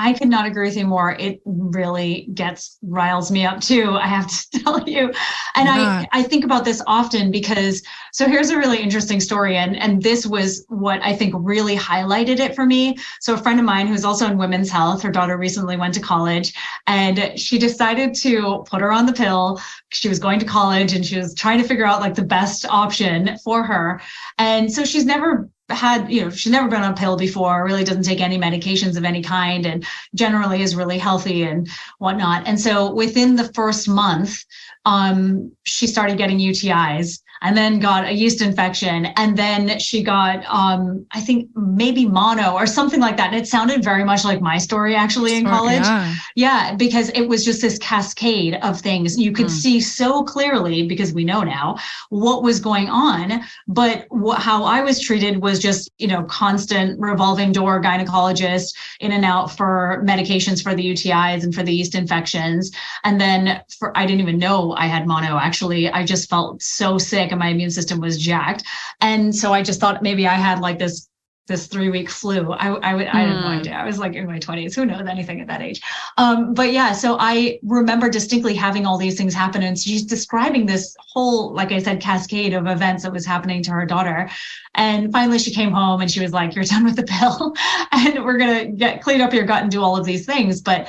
[SPEAKER 2] I could not agree with you more. It really gets riles me up too, I have to <laughs> tell you. And yeah. I, I think about this often because so here's a really interesting story. And, and this was what I think really highlighted it for me. So a friend of mine who's also in women's health, her daughter recently went to college and she decided to put her on the pill. She was going to college and she was trying to figure out like the best option for her. And so she's never had, you know, she's never been on a pill before, really doesn't take any medications of any kind, and generally is really healthy and whatnot. And so within the first month, um, she started getting UTIs and then got a yeast infection. And then she got, um, I think maybe mono or something like that. And it sounded very much like my story actually in college. Yeah. yeah. because it was just this cascade of things. You could mm. see so clearly because we know now what was going on. But wh- how I was treated was just, you know, constant revolving door gynecologist in and out for medications for the UTIs and for the yeast infections. And then for, I didn't even know I had mono actually. I just felt so sick and my immune system was jacked. And so I just thought maybe I had like this this three week flu. I, I would, I had no hmm. idea. I was like in my 20s. Who knows anything at that age? Um, but yeah, so I remember distinctly having all these things happen. And she's describing this whole, like I said, cascade of events that was happening to her daughter. And finally she came home and she was like, You're done with the pill <laughs> and we're going to get clean up your gut and do all of these things. But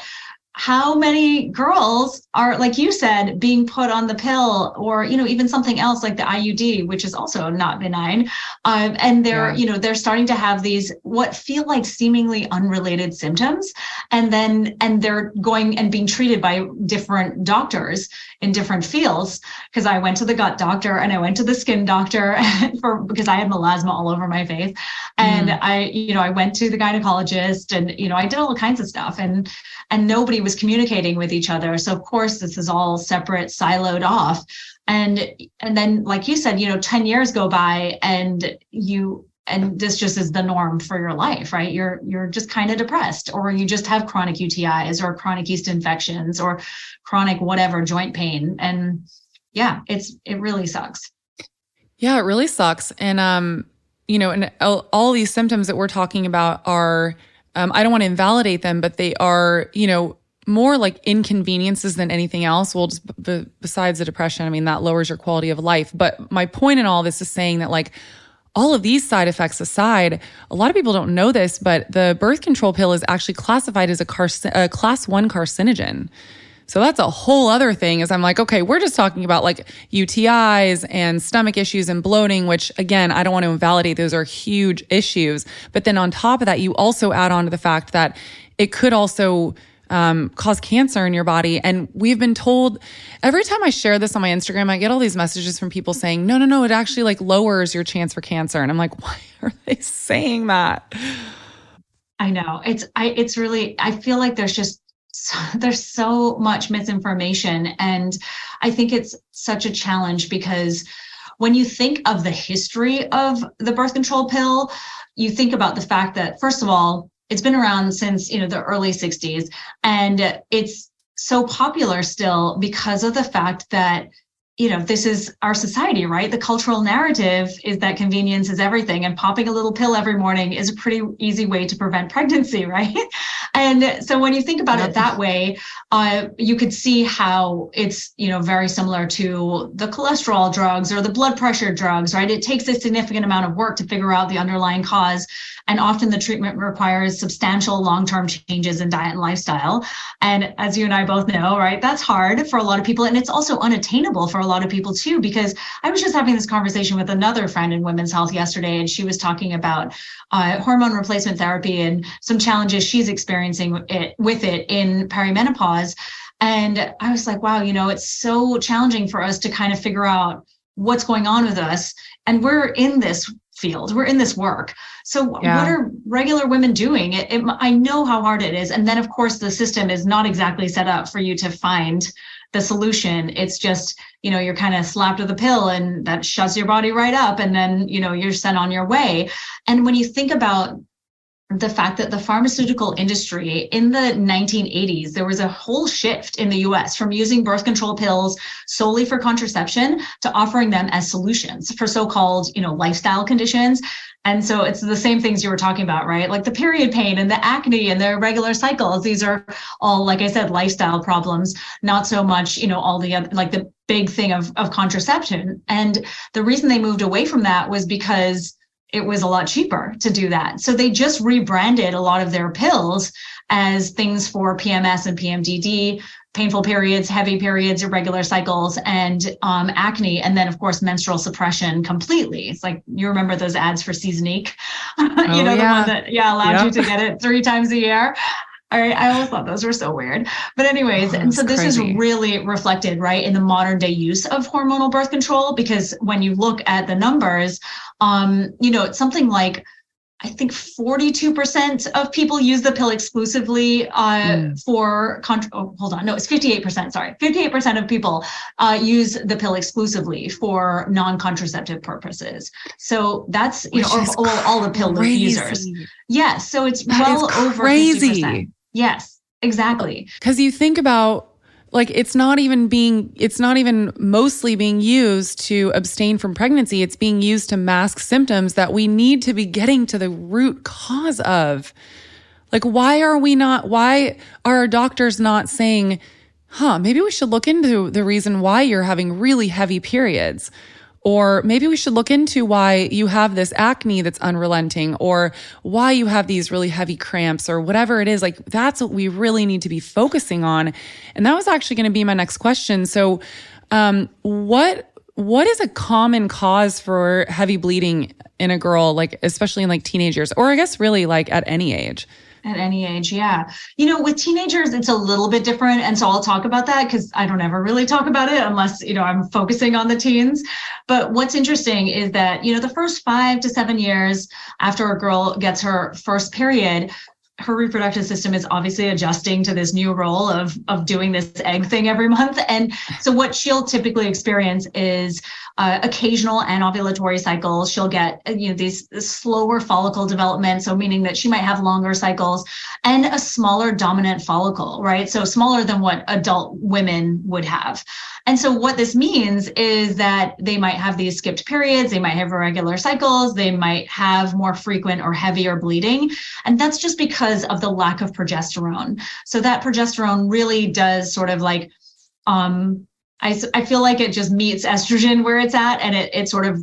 [SPEAKER 2] how many girls are like you said being put on the pill or you know even something else like the iud which is also not benign um, and they're yeah. you know they're starting to have these what feel like seemingly unrelated symptoms and then and they're going and being treated by different doctors in different fields because i went to the gut doctor and i went to the skin doctor <laughs> for because i had melasma all over my face and mm. i you know i went to the gynecologist and you know i did all kinds of stuff and and nobody was communicating with each other. So of course this is all separate, siloed off. And and then like you said, you know, 10 years go by and you and this just is the norm for your life right you're you're just kind of depressed or you just have chronic utis or chronic yeast infections or chronic whatever joint pain and yeah it's it really sucks
[SPEAKER 1] yeah it really sucks and um you know and all, all these symptoms that we're talking about are um, I don't want to invalidate them, but they are, you know, more like inconveniences than anything else. Well, just b- besides the depression, I mean, that lowers your quality of life. But my point in all this is saying that, like, all of these side effects aside, a lot of people don't know this, but the birth control pill is actually classified as a, a class one carcinogen. So that's a whole other thing is I'm like, okay, we're just talking about like UTIs and stomach issues and bloating, which again, I don't want to invalidate. Those are huge issues. But then on top of that, you also add on to the fact that it could also um, cause cancer in your body. And we've been told every time I share this on my Instagram, I get all these messages from people saying, no, no, no, it actually like lowers your chance for cancer. And I'm like, <laughs> why are they saying that?
[SPEAKER 2] I know it's, I, it's really, I feel like there's just <laughs> there's so much misinformation and i think it's such a challenge because when you think of the history of the birth control pill you think about the fact that first of all it's been around since you know the early 60s and it's so popular still because of the fact that you know, this is our society, right? The cultural narrative is that convenience is everything, and popping a little pill every morning is a pretty easy way to prevent <laughs> pregnancy, right? and so when you think about it that way, uh, you could see how it's, you know, very similar to the cholesterol drugs or the blood pressure drugs, right? It takes a significant amount of work to figure out the underlying cause. And often the treatment requires substantial long term changes in diet and lifestyle. And as you and I both know, right, that's hard for a lot of people. And it's also unattainable for a lot of people too, because I was just having this conversation with another friend in women's health yesterday, and she was talking about uh, hormone replacement therapy and some challenges she's experiencing it, with it in perimenopause. And I was like, wow, you know, it's so challenging for us to kind of figure out what's going on with us. And we're in this field we're in this work so yeah. what are regular women doing it, it, i know how hard it is and then of course the system is not exactly set up for you to find the solution. It's just, you know, you're kind of slapped with a pill and that shuts your body right up. And then, you know, you're sent on your way. And when you think about the fact that the pharmaceutical industry in the 1980s, there was a whole shift in the US from using birth control pills solely for contraception to offering them as solutions for so called, you know, lifestyle conditions. And so it's the same things you were talking about, right? Like the period pain and the acne and the irregular cycles. These are all, like I said, lifestyle problems, not so much, you know, all the other, like the big thing of, of contraception. And the reason they moved away from that was because it was a lot cheaper to do that. So they just rebranded a lot of their pills as things for PMS and PMDD, painful periods, heavy periods, irregular cycles, and um, acne, and then of course menstrual suppression completely. It's like you remember those ads for Seasonique, <laughs> oh, you know yeah. the one that yeah allowed yep. you to get it three times a year. All right, I always thought those were so weird. But anyways, oh, and so this crazy. is really reflected right in the modern day use of hormonal birth control because when you look at the numbers, um, you know, it's something like I think 42% of people use the pill exclusively uh, mm. for, contra- oh, hold on, no, it's 58%, sorry. 58% of people uh, use the pill exclusively for non contraceptive purposes. So that's, you Which know, all, all, the pill crazy. users. Yes. So it's that well over crazy. 50%. Yes, exactly.
[SPEAKER 1] Because you think about like it's not even being it's not even mostly being used to abstain from pregnancy. It's being used to mask symptoms that we need to be getting to the root cause of. Like why are we not why are our doctors not saying huh maybe we should look into the reason why you're having really heavy periods Or maybe we should look into why you have this acne that's unrelenting or why you have these really heavy cramps or whatever it is. Like that's what we really need to be focusing on. And that was actually going to be my next question. So, um, what what is a common cause for heavy bleeding in a girl, like especially in like teenagers, or I guess really like at any age?
[SPEAKER 2] At any age, yeah. You know, with teenagers, it's a little bit different. And so I'll talk about that because I don't ever really talk about it unless, you know, I'm focusing on the teens. But what's interesting is that, you know, the first five to seven years after a girl gets her first period, her reproductive system is obviously adjusting to this new role of of doing this egg thing every month and so what she'll typically experience is uh, occasional anovulatory cycles she'll get uh, you know these slower follicle development so meaning that she might have longer cycles and a smaller dominant follicle right so smaller than what adult women would have and so what this means is that they might have these skipped periods, they might have irregular cycles, they might have more frequent or heavier bleeding. And that's just because of the lack of progesterone. So that progesterone really does sort of like um I, I feel like it just meets estrogen where it's at and it, it sort of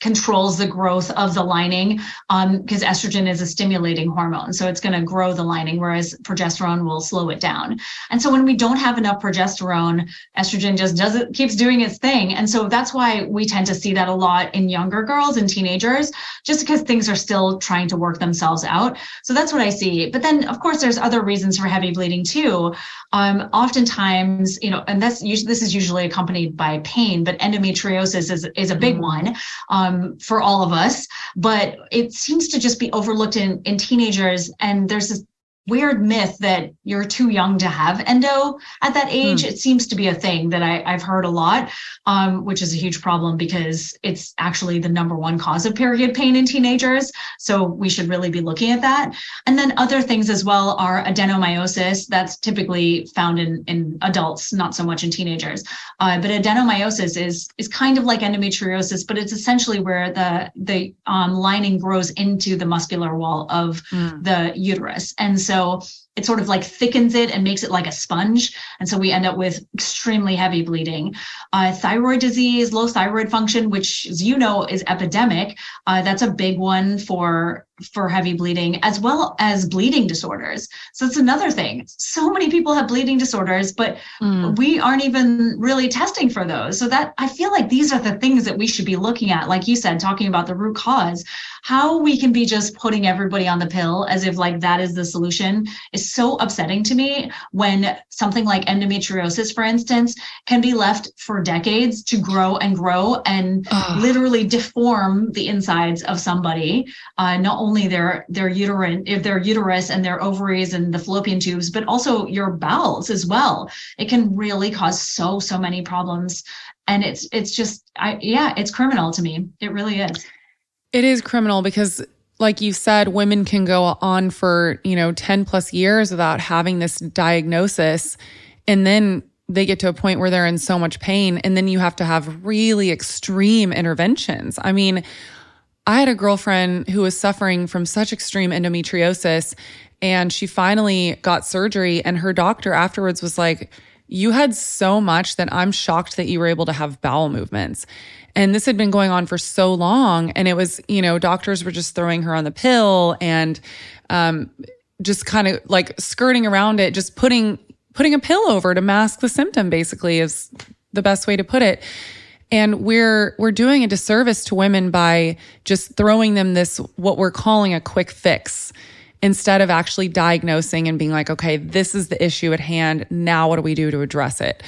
[SPEAKER 2] controls the growth of the lining because um, estrogen is a stimulating hormone. So it's going to grow the lining, whereas progesterone will slow it down. And so when we don't have enough progesterone, estrogen just does it, keeps doing its thing. And so that's why we tend to see that a lot in younger girls and teenagers, just because things are still trying to work themselves out. So that's what I see. But then, of course, there's other reasons for heavy bleeding too. Um, oftentimes, you know, and that's usually, this is usually accompanied by pain, but endometriosis is, is a big mm-hmm. one. Um, um, for all of us, but it seems to just be overlooked in, in teenagers. And there's this weird myth that you're too young to have endo at that age. Mm. It seems to be a thing that I, have heard a lot, um, which is a huge problem because it's actually the number one cause of period pain in teenagers. So we should really be looking at that. And then other things as well are adenomyosis. That's typically found in, in adults, not so much in teenagers. Uh, but adenomyosis is is kind of like endometriosis, but it's essentially where the the um, lining grows into the muscular wall of mm. the uterus. And so so it sort of like thickens it and makes it like a sponge. And so we end up with extremely heavy bleeding. Uh, thyroid disease, low thyroid function, which, as you know, is epidemic. Uh, that's a big one for for heavy bleeding as well as bleeding disorders. So that's another thing. So many people have bleeding disorders, but mm. we aren't even really testing for those. So that I feel like these are the things that we should be looking at. Like you said, talking about the root cause, how we can be just putting everybody on the pill as if like that is the solution is so upsetting to me when something like endometriosis, for instance, can be left for decades to grow and grow and Ugh. literally deform the insides of somebody, uh, not only their their uterine, if their uterus and their ovaries and the fallopian tubes, but also your bowels as well. It can really cause so so many problems, and it's it's just I yeah, it's criminal to me. It really is.
[SPEAKER 1] It is criminal because like you said, women can go on for, you know, 10 plus years without having this diagnosis. And then they get to a point where they're in so much pain. And then you have to have really extreme interventions. I mean, I had a girlfriend who was suffering from such extreme endometriosis and she finally got surgery. And her doctor afterwards was like, You had so much that I'm shocked that you were able to have bowel movements. And this had been going on for so long. And it was, you know, doctors were just throwing her on the pill and um, just kind of like skirting around it, just putting putting a pill over to mask the symptom basically is the best way to put it. And we're we're doing a disservice to women by just throwing them this what we're calling a quick fix instead of actually diagnosing and being like, okay, this is the issue at hand. Now what do we do to address it?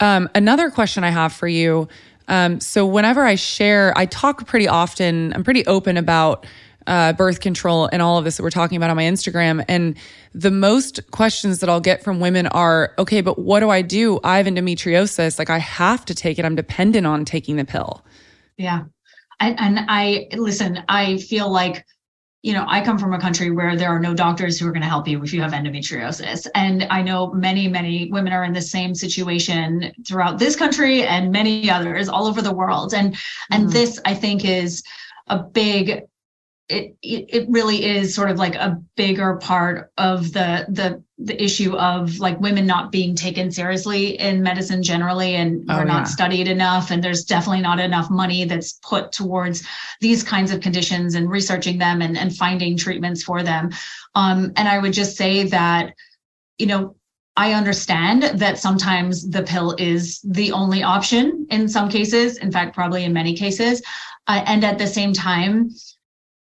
[SPEAKER 1] Um, another question I have for you um, so whenever I share, I talk pretty often. I'm pretty open about uh, birth control and all of this that we're talking about on my Instagram. And the most questions that I'll get from women are, okay, but what do I do? I have endometriosis. Like I have to take it. I'm dependent on taking the pill.
[SPEAKER 2] Yeah. And, and I listen, I feel like you know, I come from a country where there are no doctors who are going to help you if you have endometriosis. And I know many, many women are in the same situation throughout this country and many others all over the world. And, and mm-hmm. this I think is a big it, it it really is sort of like a bigger part of the the the issue of like women not being taken seriously in medicine generally and oh, we're not yeah. studied enough and there's definitely not enough money that's put towards these kinds of conditions and researching them and, and finding treatments for them um, and i would just say that you know I understand that sometimes the pill is the only option in some cases, in fact, probably in many cases. Uh, and at the same time,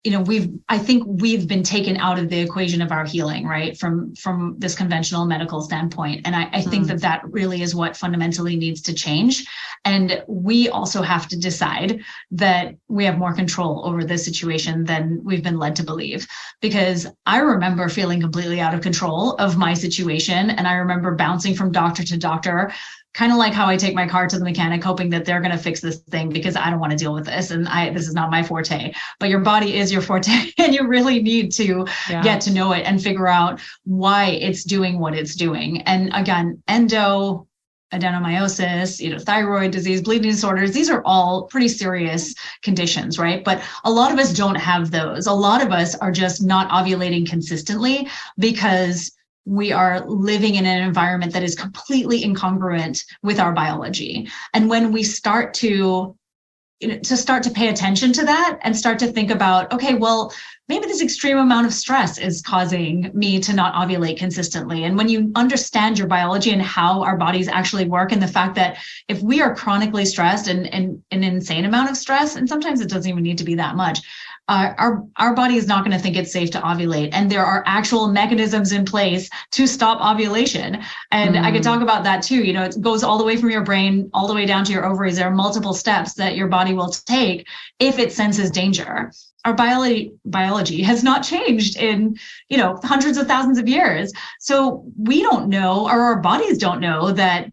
[SPEAKER 2] you know we've i think we've been taken out of the equation of our healing right from from this conventional medical standpoint. And i, I think mm. that that really is what fundamentally needs to change. And we also have to decide that we have more control over this situation than we've been led to believe. Because i remember feeling completely out of control of my situation. And i remember bouncing from doctor to doctor kind of like how I take my car to the mechanic, hoping that they're going to fix this thing because I don't want to deal with this. And I, this is not my forte, but your body is your forte. <laughs> And you really need to yeah. get to know it and figure out why it's doing what it's doing. And again, endo, adenomyosis, you know, thyroid disease, bleeding disorders, these are all pretty serious conditions, right? But a lot of us don't have those. A lot of us are just not ovulating consistently because we are living in an environment that is completely incongruent with our biology. And when we start to you know, to start to pay attention to that and start to think about, okay, well, maybe this extreme amount of stress is causing me to not ovulate consistently. And when you understand your biology and how our bodies actually work, and the fact that if we are chronically stressed and, and an insane amount of stress, and sometimes it doesn't even need to be that much, uh, our our body is not going to think it's safe to ovulate and there are actual mechanisms in place to stop ovulation and mm. i could mm. talk about that too you know it goes all the way from your brain all the way down to your ovaries there are multiple steps that your body will take if it senses danger our biology biology has not changed in you know hundreds of thousands of years so we don't know or our bodies don't know that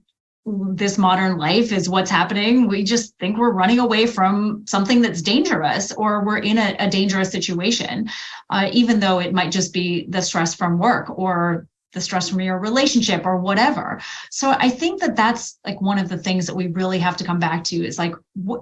[SPEAKER 2] this modern life is what's happening. We just think we're running away from something that's dangerous or we're in a, a dangerous situation, uh, even though it might just be the stress from work or the stress from your relationship or whatever. So I think that that's like one of the things that we really have to come back to is like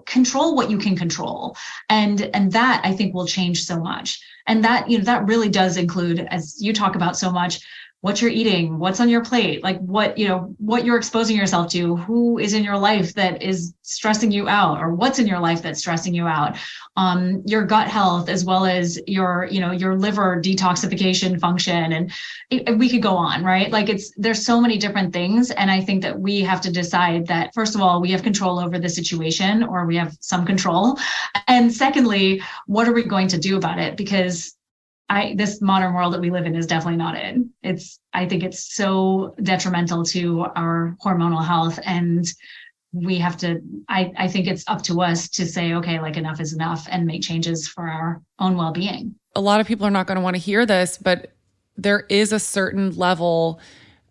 [SPEAKER 2] control what you can control. And and that I think will change so much. And that you know that really does include as you talk about so much what you're eating, what's on your plate, like what, you know, what you're exposing yourself to, who is in your life that is stressing you out or what's in your life that's stressing you out. Um, your gut health as well as your, you know, your liver detoxification function. And it, we could go on, right? Like it's there's so many different things. And I think that we have to decide that first of all, we have control over the situation or we have some control. And secondly, what are we going to do about it? Because I this modern world that we live in is definitely not it. It's I think it's so detrimental to our hormonal health and we have to I, I think it's up to us to say okay like enough is enough and make changes for our own well-being.
[SPEAKER 1] A lot of people are not going to want to hear this but there is a certain level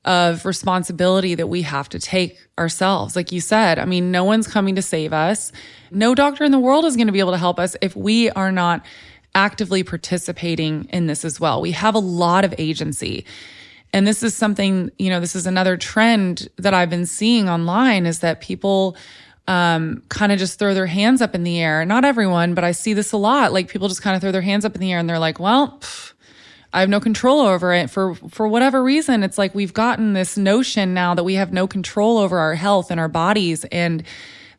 [SPEAKER 1] of responsibility that we have to take ourselves. Like you said i mean no one's coming to save us. No doctor in the world is going to be able to help us if we are not actively participating in this as well. We have a lot of agency. And this is something, you know, this is another trend that I've been seeing online is that people um, kind of just throw their hands up in the air. Not everyone, but I see this a lot. Like people just kind of throw their hands up in the air and they're like, well, pff, I have no control over it for for whatever reason. It's like we've gotten this notion now that we have no control over our health and our bodies and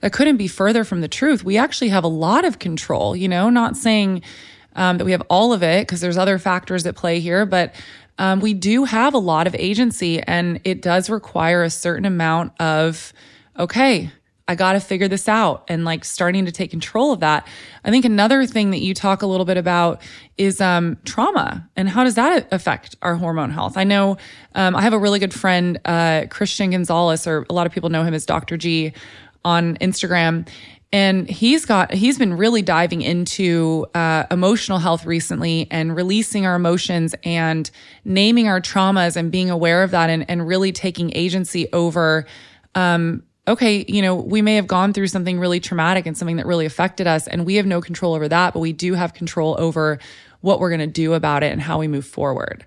[SPEAKER 1] that couldn't be further from the truth. We actually have a lot of control, you know, not saying um, that we have all of it because there's other factors that play here, but um, we do have a lot of agency and it does require a certain amount of, okay, I got to figure this out and like starting to take control of that. I think another thing that you talk a little bit about is um, trauma and how does that affect our hormone health? I know um, I have a really good friend, uh, Christian Gonzalez, or a lot of people know him as Dr. G on Instagram and he's got he's been really diving into uh, emotional health recently and releasing our emotions and naming our traumas and being aware of that and, and really taking agency over um, okay you know we may have gone through something really traumatic and something that really affected us and we have no control over that but we do have control over what we're going to do about it and how we move forward.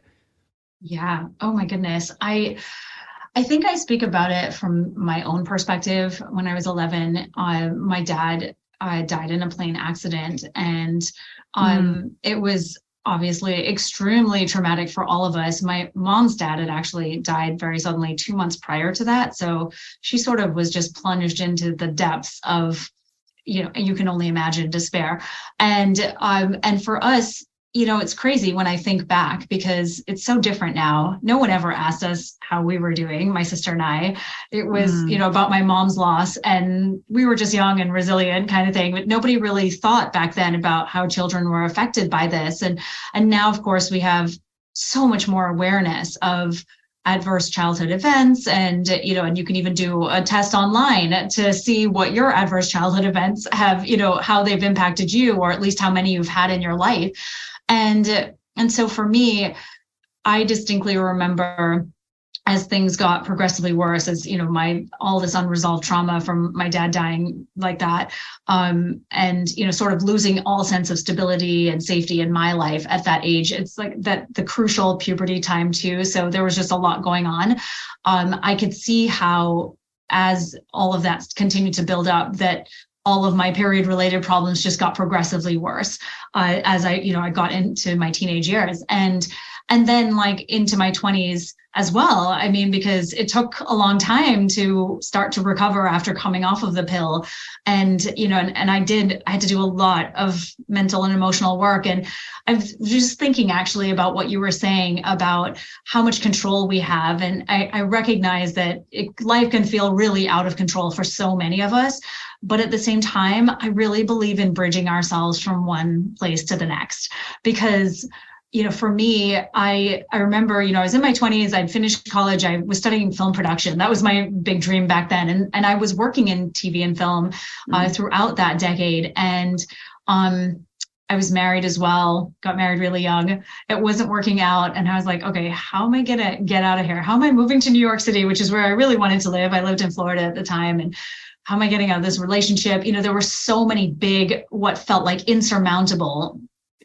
[SPEAKER 2] Yeah. Oh my goodness. I I think I speak about it from my own perspective. When I was 11, uh, my dad uh, died in a plane accident, and um, mm. it was obviously extremely traumatic for all of us. My mom's dad had actually died very suddenly two months prior to that, so she sort of was just plunged into the depths of you know you can only imagine despair and um and for us you know, it's crazy when I think back because it's so different now. No one ever asked us how we were doing, my sister and I. It was, mm. you know, about my mom's loss and we were just young and resilient kind of thing, but nobody really thought back then about how children were affected by this. And and now of course we have so much more awareness of adverse childhood events and you know and you can even do a test online to see what your adverse childhood events have you know how they've impacted you or at least how many you've had in your life and and so for me i distinctly remember as things got progressively worse as you know my all this unresolved trauma from my dad dying like that um, and you know sort of losing all sense of stability and safety in my life at that age it's like that the crucial puberty time too. So there was just a lot going on. Um, i could see how as all of that continued to build up that all of my period related problems just got progressively worse uh, as I, you know, I got into my teenage years and and then like into my 20s as well. I mean, because it took a long time to start to recover after coming off of the pill. And, you know, and, and I did, I had to do a lot of mental and emotional work. And I was just thinking actually about what you were saying about how much control we have. And I, I recognize that it, life can feel really out of control for so many of us. But at the same time, I really believe in bridging ourselves from one place to the next because you know for me i i remember you know i was in my 20s i'd finished college i was studying film production that was my big dream back then and and i was working in tv and film uh, mm-hmm. throughout that decade and um I was married as well, got married really young. It wasn't working out. And I was like, okay, how am I going to get out of here? How am I moving to New York City, which is where I really wanted to live? I lived in Florida at the time. And how am I getting out of this relationship? You know, there were so many big, what felt like insurmountable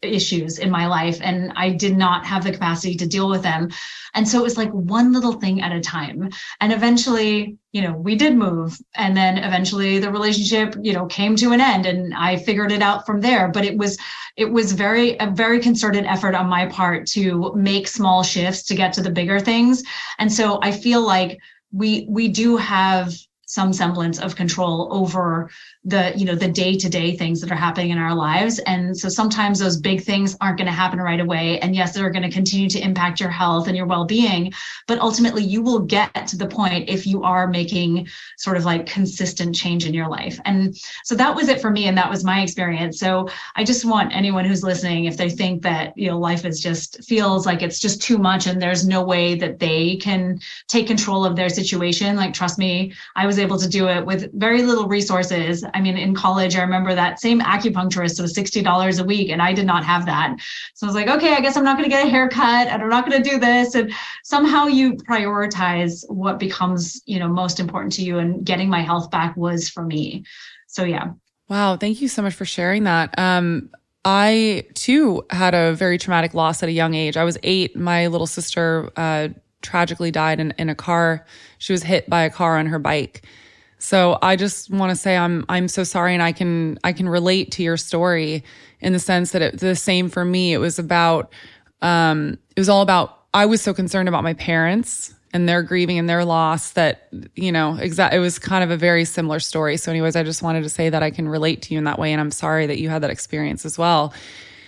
[SPEAKER 2] issues in my life and I did not have the capacity to deal with them. And so it was like one little thing at a time. And eventually, you know, we did move and then eventually the relationship, you know, came to an end and I figured it out from there, but it was it was very a very concerted effort on my part to make small shifts to get to the bigger things. And so I feel like we we do have some semblance of control over the you know the day-to-day things that are happening in our lives. And so sometimes those big things aren't going to happen right away. And yes they're going to continue to impact your health and your well-being but ultimately you will get to the point if you are making sort of like consistent change in your life. And so that was it for me and that was my experience. So i just want anyone who's listening if they think that you know life is just feels like it's just too much and there's no way that they can take control of their situation like trust me i was able to do it with very little resources I mean, in college, I remember that same acupuncturist was $60 a week, and I did not have that. So I was like, okay, I guess I'm not going to get a haircut and I'm not going to do this. And somehow you prioritize what becomes, you know, most important to you. And getting my health back was for me. So yeah.
[SPEAKER 1] Wow. Thank you so much for sharing that. Um, I too had a very traumatic loss at a young age. I was eight. My little sister uh, tragically died in, in a car. She was hit by a car on her bike. So I just want to say I'm I'm so sorry and I can I can relate to your story in the sense that it the same for me. It was about um it was all about I was so concerned about my parents and their grieving and their loss that you know exact it was kind of a very similar story. So anyways, I just wanted to say that I can relate to you in that way and I'm sorry that you had that experience as well.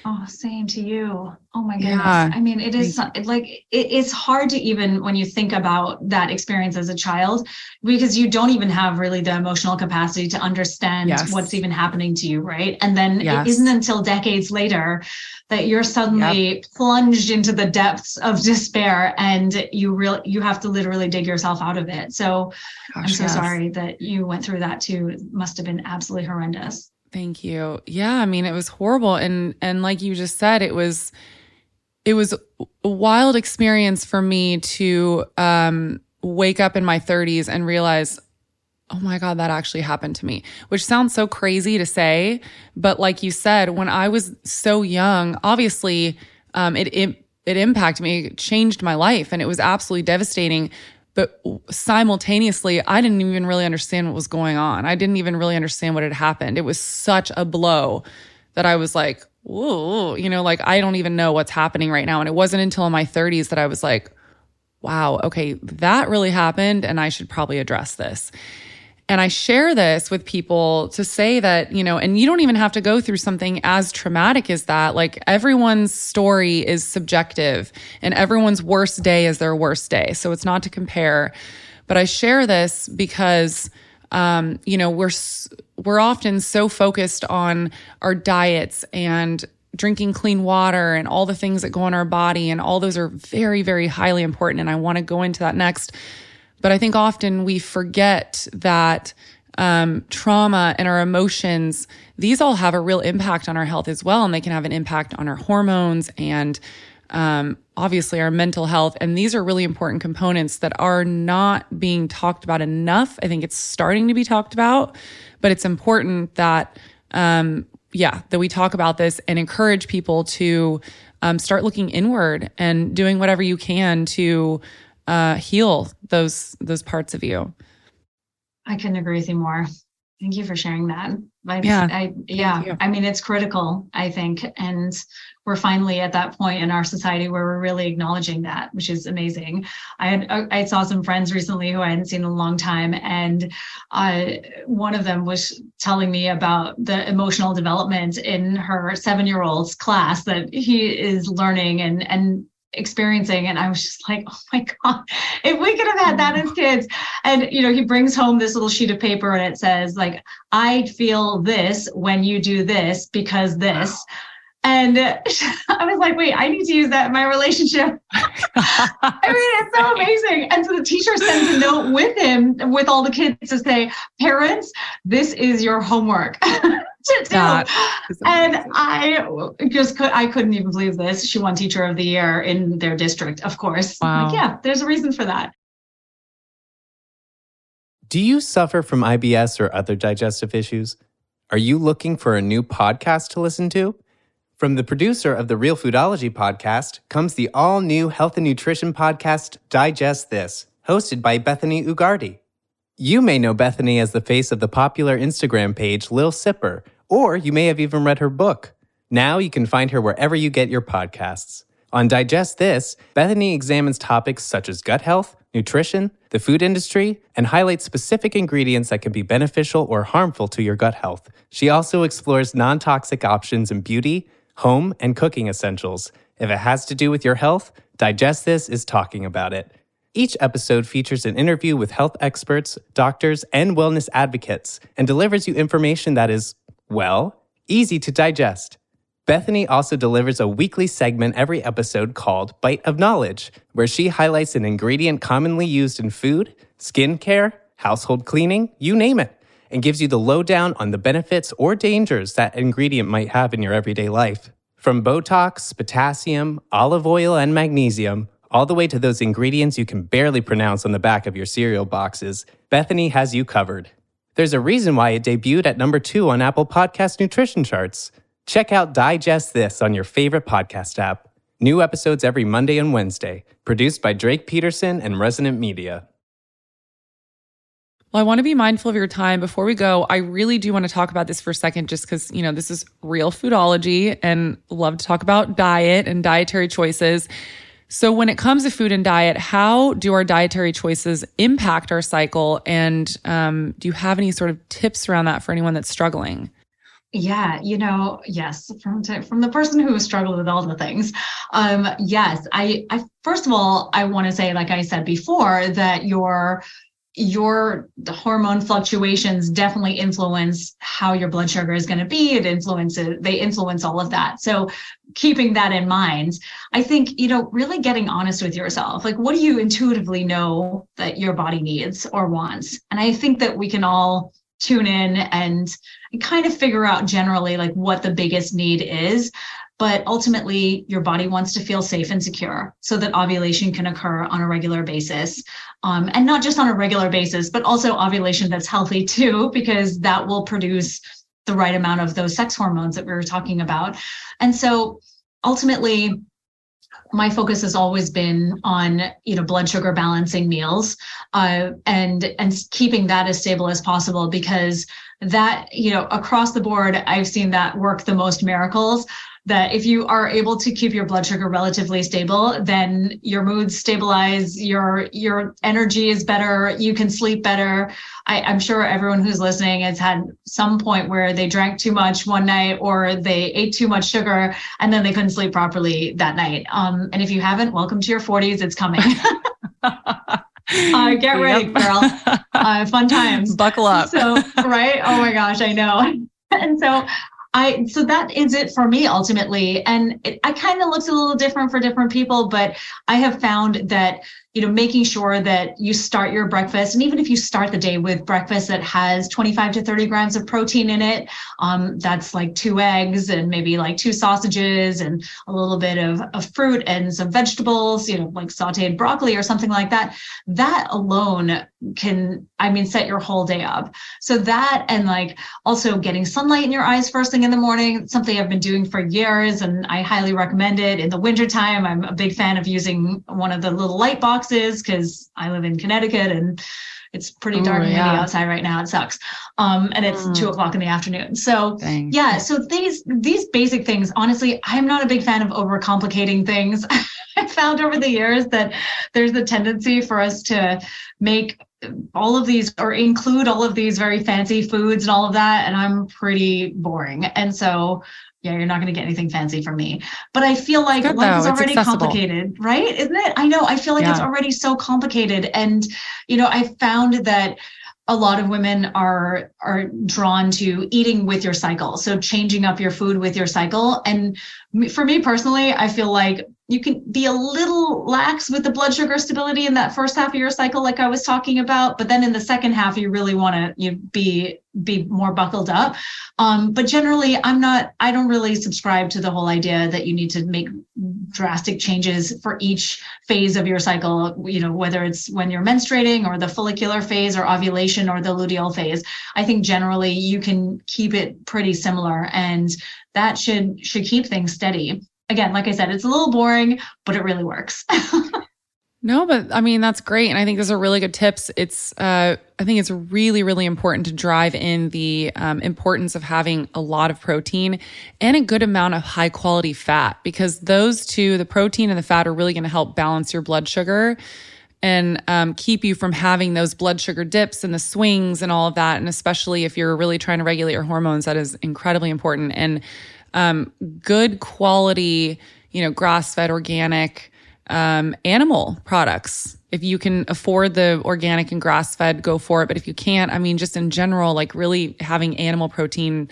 [SPEAKER 2] Oh, same to you. Oh my goodness. Yeah. I mean, it is like it, it's hard to even when you think about that experience as a child because you don't even have really the emotional capacity to understand yes. what's even happening to you, right? And then yes. it isn't until decades later that you're suddenly yep. plunged into the depths of despair and you really you have to literally dig yourself out of it. So Gosh, I'm so yes. sorry that you went through that too. It must have been absolutely horrendous.
[SPEAKER 1] Thank you. Yeah, I mean it was horrible and and like you just said it was it was a wild experience for me to um wake up in my 30s and realize oh my god that actually happened to me which sounds so crazy to say but like you said when i was so young obviously um it it, it impacted me changed my life and it was absolutely devastating But simultaneously, I didn't even really understand what was going on. I didn't even really understand what had happened. It was such a blow that I was like, whoa, you know, like I don't even know what's happening right now. And it wasn't until my 30s that I was like, wow, okay, that really happened and I should probably address this. And I share this with people to say that, you know, and you don't even have to go through something as traumatic as that. Like everyone's story is subjective and everyone's worst day is their worst day. So it's not to compare. But I share this because, um, you know, we're, we're often so focused on our diets and drinking clean water and all the things that go in our body. And all those are very, very highly important. And I want to go into that next. But I think often we forget that um, trauma and our emotions, these all have a real impact on our health as well. And they can have an impact on our hormones and um, obviously our mental health. And these are really important components that are not being talked about enough. I think it's starting to be talked about, but it's important that, um, yeah, that we talk about this and encourage people to um, start looking inward and doing whatever you can to uh, heal those those parts of you.
[SPEAKER 2] I couldn't agree with you more. Thank you for sharing that. I, yeah, I, yeah. I mean, it's critical. I think, and we're finally at that point in our society where we're really acknowledging that, which is amazing. I had I saw some friends recently who I hadn't seen in a long time, and uh, one of them was telling me about the emotional development in her seven year old's class that he is learning and and experiencing and i was just like oh my god <laughs> if we could have had that mm. as kids and you know he brings home this little sheet of paper and it says like i feel this when you do this because this and <laughs> I was like, wait, I need to use that in my relationship. <laughs> I mean, it's so amazing. And so the teacher sends a note with him, with all the kids to say, parents, this is your homework. To do. And I just could I couldn't even believe this. She won teacher of the year in their district, of course. Wow. Like, yeah, there's a reason for that.
[SPEAKER 3] Do you suffer from IBS or other digestive issues? Are you looking for a new podcast to listen to? From the producer of the Real Foodology podcast comes the all new health and nutrition podcast, Digest This, hosted by Bethany Ugarte. You may know Bethany as the face of the popular Instagram page Lil Sipper or you may have even read her book. Now you can find her wherever you get your podcasts. On Digest This, Bethany examines topics such as gut health, nutrition, the food industry, and highlights specific ingredients that can be beneficial or harmful to your gut health. She also explores non toxic options in beauty, home, and cooking essentials. If it has to do with your health, Digest This is talking about it. Each episode features an interview with health experts, doctors, and wellness advocates, and delivers you information that is well, easy to digest. Bethany also delivers a weekly segment every episode called Bite of Knowledge, where she highlights an ingredient commonly used in food, skincare, household cleaning, you name it, and gives you the lowdown on the benefits or dangers that ingredient might have in your everyday life. From Botox, potassium, olive oil, and magnesium, all the way to those ingredients you can barely pronounce on the back of your cereal boxes, Bethany has you covered. There's a reason why it debuted at number two on Apple Podcast nutrition charts. Check out Digest This on your favorite podcast app. New episodes every Monday and Wednesday, produced by Drake Peterson and Resonant Media.
[SPEAKER 1] Well, I want to be mindful of your time. Before we go, I really do want to talk about this for a second, just because, you know, this is real foodology and love to talk about diet and dietary choices. So, when it comes to food and diet, how do our dietary choices impact our cycle? And um, do you have any sort of tips around that for anyone that's struggling?
[SPEAKER 2] Yeah, you know, yes, from from the person who struggled with all the things. Um, yes, I, I first of all, I want to say, like I said before, that your your hormone fluctuations definitely influence how your blood sugar is going to be. It influences they influence all of that. So keeping that in mind i think you know really getting honest with yourself. Like what do you intuitively know that your body needs or wants? And i think that we can all tune in and kind of figure out generally like what the biggest need is but ultimately your body wants to feel safe and secure so that ovulation can occur on a regular basis. Um, and not just on a regular basis but also ovulation that's healthy <laughs> too because that will produce the right amount of those sex hormones that we were talking about. And so ultimately my focus has always been on you know blood sugar balancing meals uh, and and keeping that as stable as possible because that you know across the board i've seen that work the most miracles that if you are able to keep your blood sugar relatively stable, then your mood stabilize, your your energy is better, you can sleep better. I, I'm sure everyone who's listening has had some point where they drank too much one night or they ate too much sugar and then they couldn't sleep properly that night. Um, and if you haven't, welcome to your 40s. It's coming. <laughs> uh, get ready, girl. Uh, fun <laughs> times.
[SPEAKER 1] Buckle up.
[SPEAKER 2] So, right? Oh my gosh, I know. <laughs> And so I so that is it for me ultimately, and it, I kind of looks a little different for different people, but I have found that you know making sure that you start your breakfast and even if you start the day with breakfast that has 25 to 30 grams of protein in it um, that's like two eggs and maybe like two sausages and a little bit of, of fruit and some vegetables you know like sauteed broccoli or something like that that alone can i mean set your whole day up. So that and like also getting sunlight in your eyes first thing in the morning something i've been doing for years and i highly recommend it. In the wintertime i'm a big fan of using one of the little light boxes boxes because I live in Connecticut and it's pretty dark and yeah. outside right now. It sucks. Um, and it's mm. two o'clock in the afternoon. So Dang. yeah, so these these basic things, honestly, I'm not a big fan of overcomplicating things. <laughs> I found over the years that there's a tendency for us to make all of these or include all of these very fancy foods and all of that. And I'm pretty boring. And so yeah, you're not going to get anything fancy from me. But I feel like Good, life is already complicated, right? Isn't it? I know. I feel like yeah. it's already so complicated. And, you know, I found that a lot of women are are drawn to eating with your cycle so changing up your food with your cycle and for me personally i feel like you can be a little lax with the blood sugar stability in that first half of your cycle like i was talking about but then in the second half you really want to you be be more buckled up. Um, but generally i'm not i don't really subscribe to the whole idea that you need to make drastic changes for each phase of your cycle you know whether it's when you're menstruating or the follicular phase or ovulation or the luteal phase. I think generally you can keep it pretty similar and that should should keep things steady again, like I said, it's a little boring, but it really works. <laughs>
[SPEAKER 1] no, but I mean, that's great. And I think those are really good tips. It's, uh, I think it's really, really important to drive in the um, importance of having a lot of protein and a good amount of high quality fat because those two, the protein and the fat, are really going to help balance your blood sugar and um, keep you from having those blood sugar dips and the swings and all of that. And especially if you're really trying to regulate your hormones, that is incredibly important. And um, good quality, you know, grass fed organic um, animal products. If you can afford the organic and grass fed, go for it. But if you can't, I mean, just in general, like really having animal protein,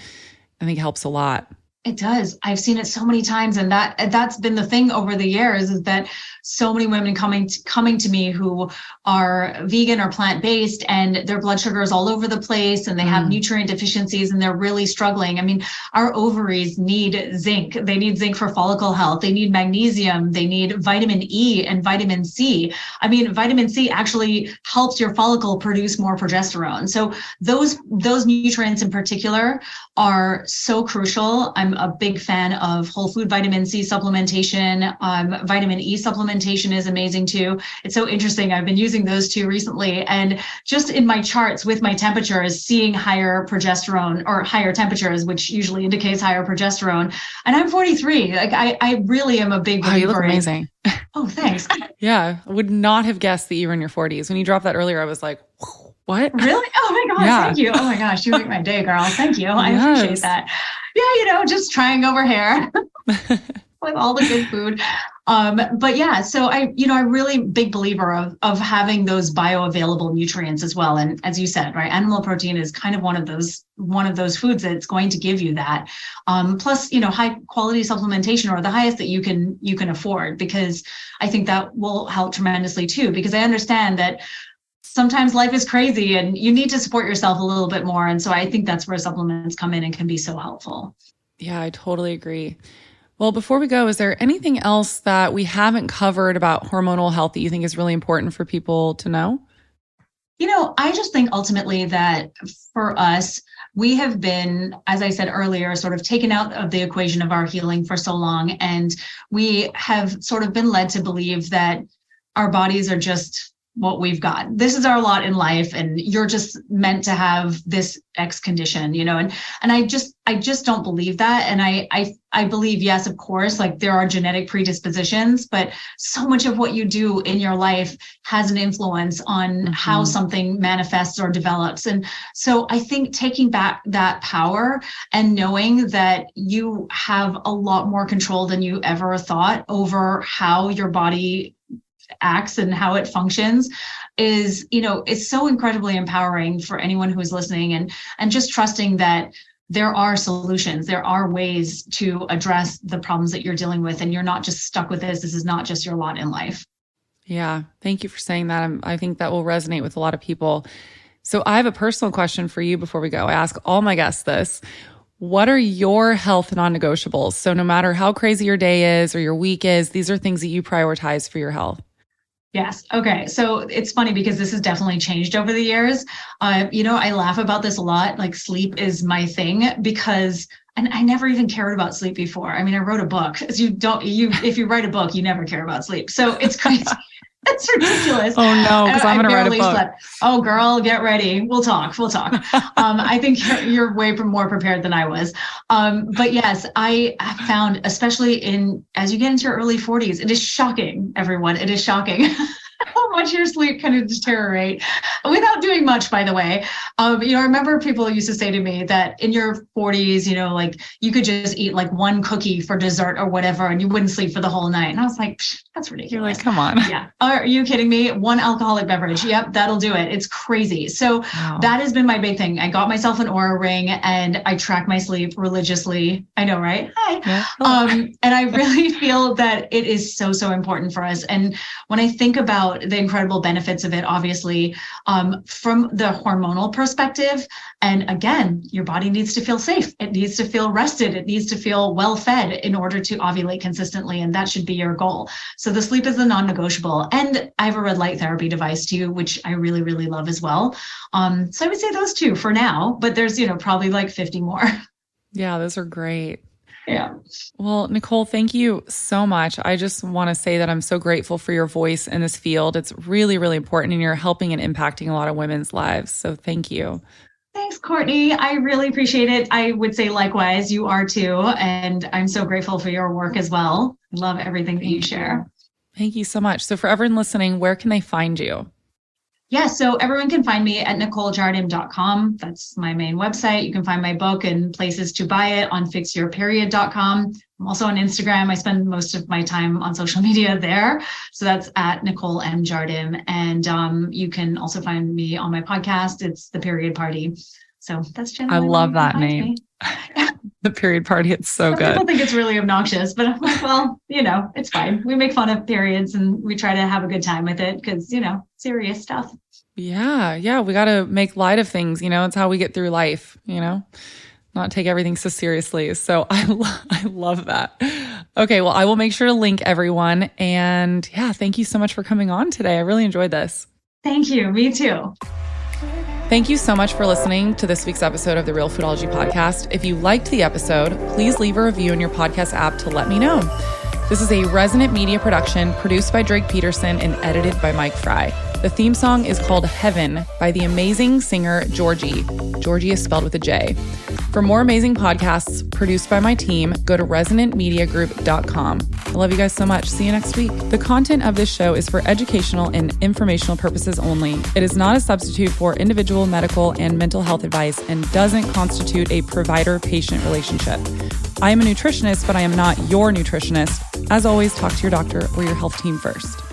[SPEAKER 1] I think helps a lot.
[SPEAKER 2] It does. I've seen it so many times, and that that's been the thing over the years is that so many women coming to, coming to me who are vegan or plant based, and their blood sugar is all over the place, and they mm. have nutrient deficiencies, and they're really struggling. I mean, our ovaries need zinc. They need zinc for follicle health. They need magnesium. They need vitamin E and vitamin C. I mean, vitamin C actually helps your follicle produce more progesterone. So those those nutrients in particular are so crucial. I'm a big fan of whole food vitamin C supplementation. Um, vitamin E supplementation is amazing too. It's so interesting. I've been using those two recently, and just in my charts with my temperatures, seeing higher progesterone or higher temperatures, which usually indicates higher progesterone. And I'm 43. Like I, I really am a big.
[SPEAKER 1] Wow, you look amazing.
[SPEAKER 2] Oh, thanks. <laughs>
[SPEAKER 1] yeah, I would not have guessed that you were in your 40s. When you dropped that earlier, I was like. What?
[SPEAKER 2] Really? Oh my gosh, yeah. thank you. Oh my gosh, you make my day, girl. Thank you. I yes. appreciate that yeah, you know, just trying over here <laughs> with all the good <laughs> food. Um, but yeah, so I, you know, I'm really big believer of of having those bioavailable nutrients as well. And as you said, right, animal protein is kind of one of those one of those foods that's going to give you that. Um, plus, you know, high quality supplementation or the highest that you can you can afford, because I think that will help tremendously too. Because I understand that sometimes life is crazy and you need to support yourself a little bit more. And so I think that's where supplements come in and can be so helpful.
[SPEAKER 1] Yeah, I totally agree. Well, before we go, is there anything else that we haven't covered about hormonal health that you think is really important for people to know?
[SPEAKER 2] You know, I just think ultimately that for us, we have been, as I said earlier, sort of taken out of the equation of our healing for so long. And we have sort of been led to believe that our bodies are just what we've got. This is our lot in life and you're just meant to have this X condition, you know. And and I just I just don't believe that and I I I believe yes, of course, like there are genetic predispositions, but so much of what you do in your life has an influence on mm-hmm. how something manifests or develops. And so I think taking back that power and knowing that you have a lot more control than you ever thought over how your body acts and how it functions is you know it's so incredibly empowering for anyone who's listening and and just trusting that there are solutions there are ways to address the problems that you're dealing with and you're not just stuck with this this is not just your lot in life.
[SPEAKER 1] Yeah thank you for saying that. I'm, i think that will resonate with a lot of people. So i have a personal question for you before we go. I ask all my guests this. What are your health non negotiables? So, no matter how crazy your day is or your week is, these are things that you prioritize for your health.
[SPEAKER 2] Yes. Okay. So it's funny because this has definitely changed over the years. Uh, you know, I laugh about this a lot. Like sleep is my thing because and I never even cared about sleep before. I mean, I wrote a book. As you don't you if you write a book, you never care about sleep. So it's crazy. <laughs> <laughs> That's ridiculous.
[SPEAKER 1] Oh no, because I'm going to write a book. Slept.
[SPEAKER 2] Oh, girl, get ready. We'll talk. We'll talk. <laughs> um, I think you're, you're, way more prepared than I was. Um, but yes, I found, especially in as you get into your early 40s, it is shocking. Everyone, it is shocking. <laughs> how much your sleep kind of deteriorate without doing much, by the way. Um, you know, I remember people used to say to me that in your 40s, you know, like you could just eat like one cookie for dessert or whatever, and you wouldn't sleep for the whole night. And I was like, that's ridiculous.
[SPEAKER 1] You're like, come on.
[SPEAKER 2] Yeah. Are you kidding me? One alcoholic beverage. Yep, that'll do it. It's crazy. So wow. that has been my big thing. I got myself an Oura ring and I track my sleep religiously. I know, right? Hi. Yeah. Um, and I really <laughs> feel that it is so, so important for us. And when I think about the incredible benefits of it, obviously, um, from the hormonal perspective. And again, your body needs to feel safe. It needs to feel rested. It needs to feel well fed in order to ovulate consistently. And that should be your goal. So the sleep is a non negotiable. And I have a red light therapy device too, which I really, really love as well. Um, so I would say those two for now, but there's, you know, probably like 50 more. <laughs>
[SPEAKER 1] Yeah, those are great.
[SPEAKER 2] Yeah.
[SPEAKER 1] Well, Nicole, thank you so much. I just want to say that I'm so grateful for your voice in this field. It's really, really important, and you're helping and impacting a lot of women's lives. So thank you.
[SPEAKER 2] Thanks, Courtney. I really appreciate it. I would say likewise, you are too. And I'm so grateful for your work as well. I love everything that you share.
[SPEAKER 1] Thank you so much. So, for everyone listening, where can they find you?
[SPEAKER 2] Yeah, so everyone can find me at NicoleJardim.com. That's my main website. You can find my book and places to buy it on fixyourperiod.com. I'm also on Instagram. I spend most of my time on social <laughs> media there. So that's at Nicole M. Jardim. And um, you can also find me on my podcast. It's The Period Party. So that's generally.
[SPEAKER 1] I love that name. <laughs> the period party. It's so Some good.
[SPEAKER 2] People think it's really obnoxious, but I'm like, well, you know, it's fine. We make fun of periods and we try to have a good time with it because, you know, serious stuff.
[SPEAKER 1] Yeah. Yeah. We got to make light of things. You know, it's how we get through life, you know, not take everything so seriously. So <laughs> I, lo- I love that. Okay. Well, I will make sure to link everyone. And yeah, thank you so much for coming on today. I really enjoyed this.
[SPEAKER 2] Thank you. Me too.
[SPEAKER 1] Thank you so much for listening to this week's episode of the Real Foodology Podcast. If you liked the episode, please leave a review in your podcast app to let me know. This is a resonant media production produced by Drake Peterson and edited by Mike Fry. The theme song is called Heaven by the amazing singer Georgie. Georgie is spelled with a J. For more amazing podcasts produced by my team, go to resonantmediagroup.com. I love you guys so much. See you next week. The content of this show is for educational and informational purposes only. It is not a substitute for individual medical and mental health advice and doesn't constitute a provider patient relationship. I am a nutritionist, but I am not your nutritionist. As always, talk to your doctor or your health team first.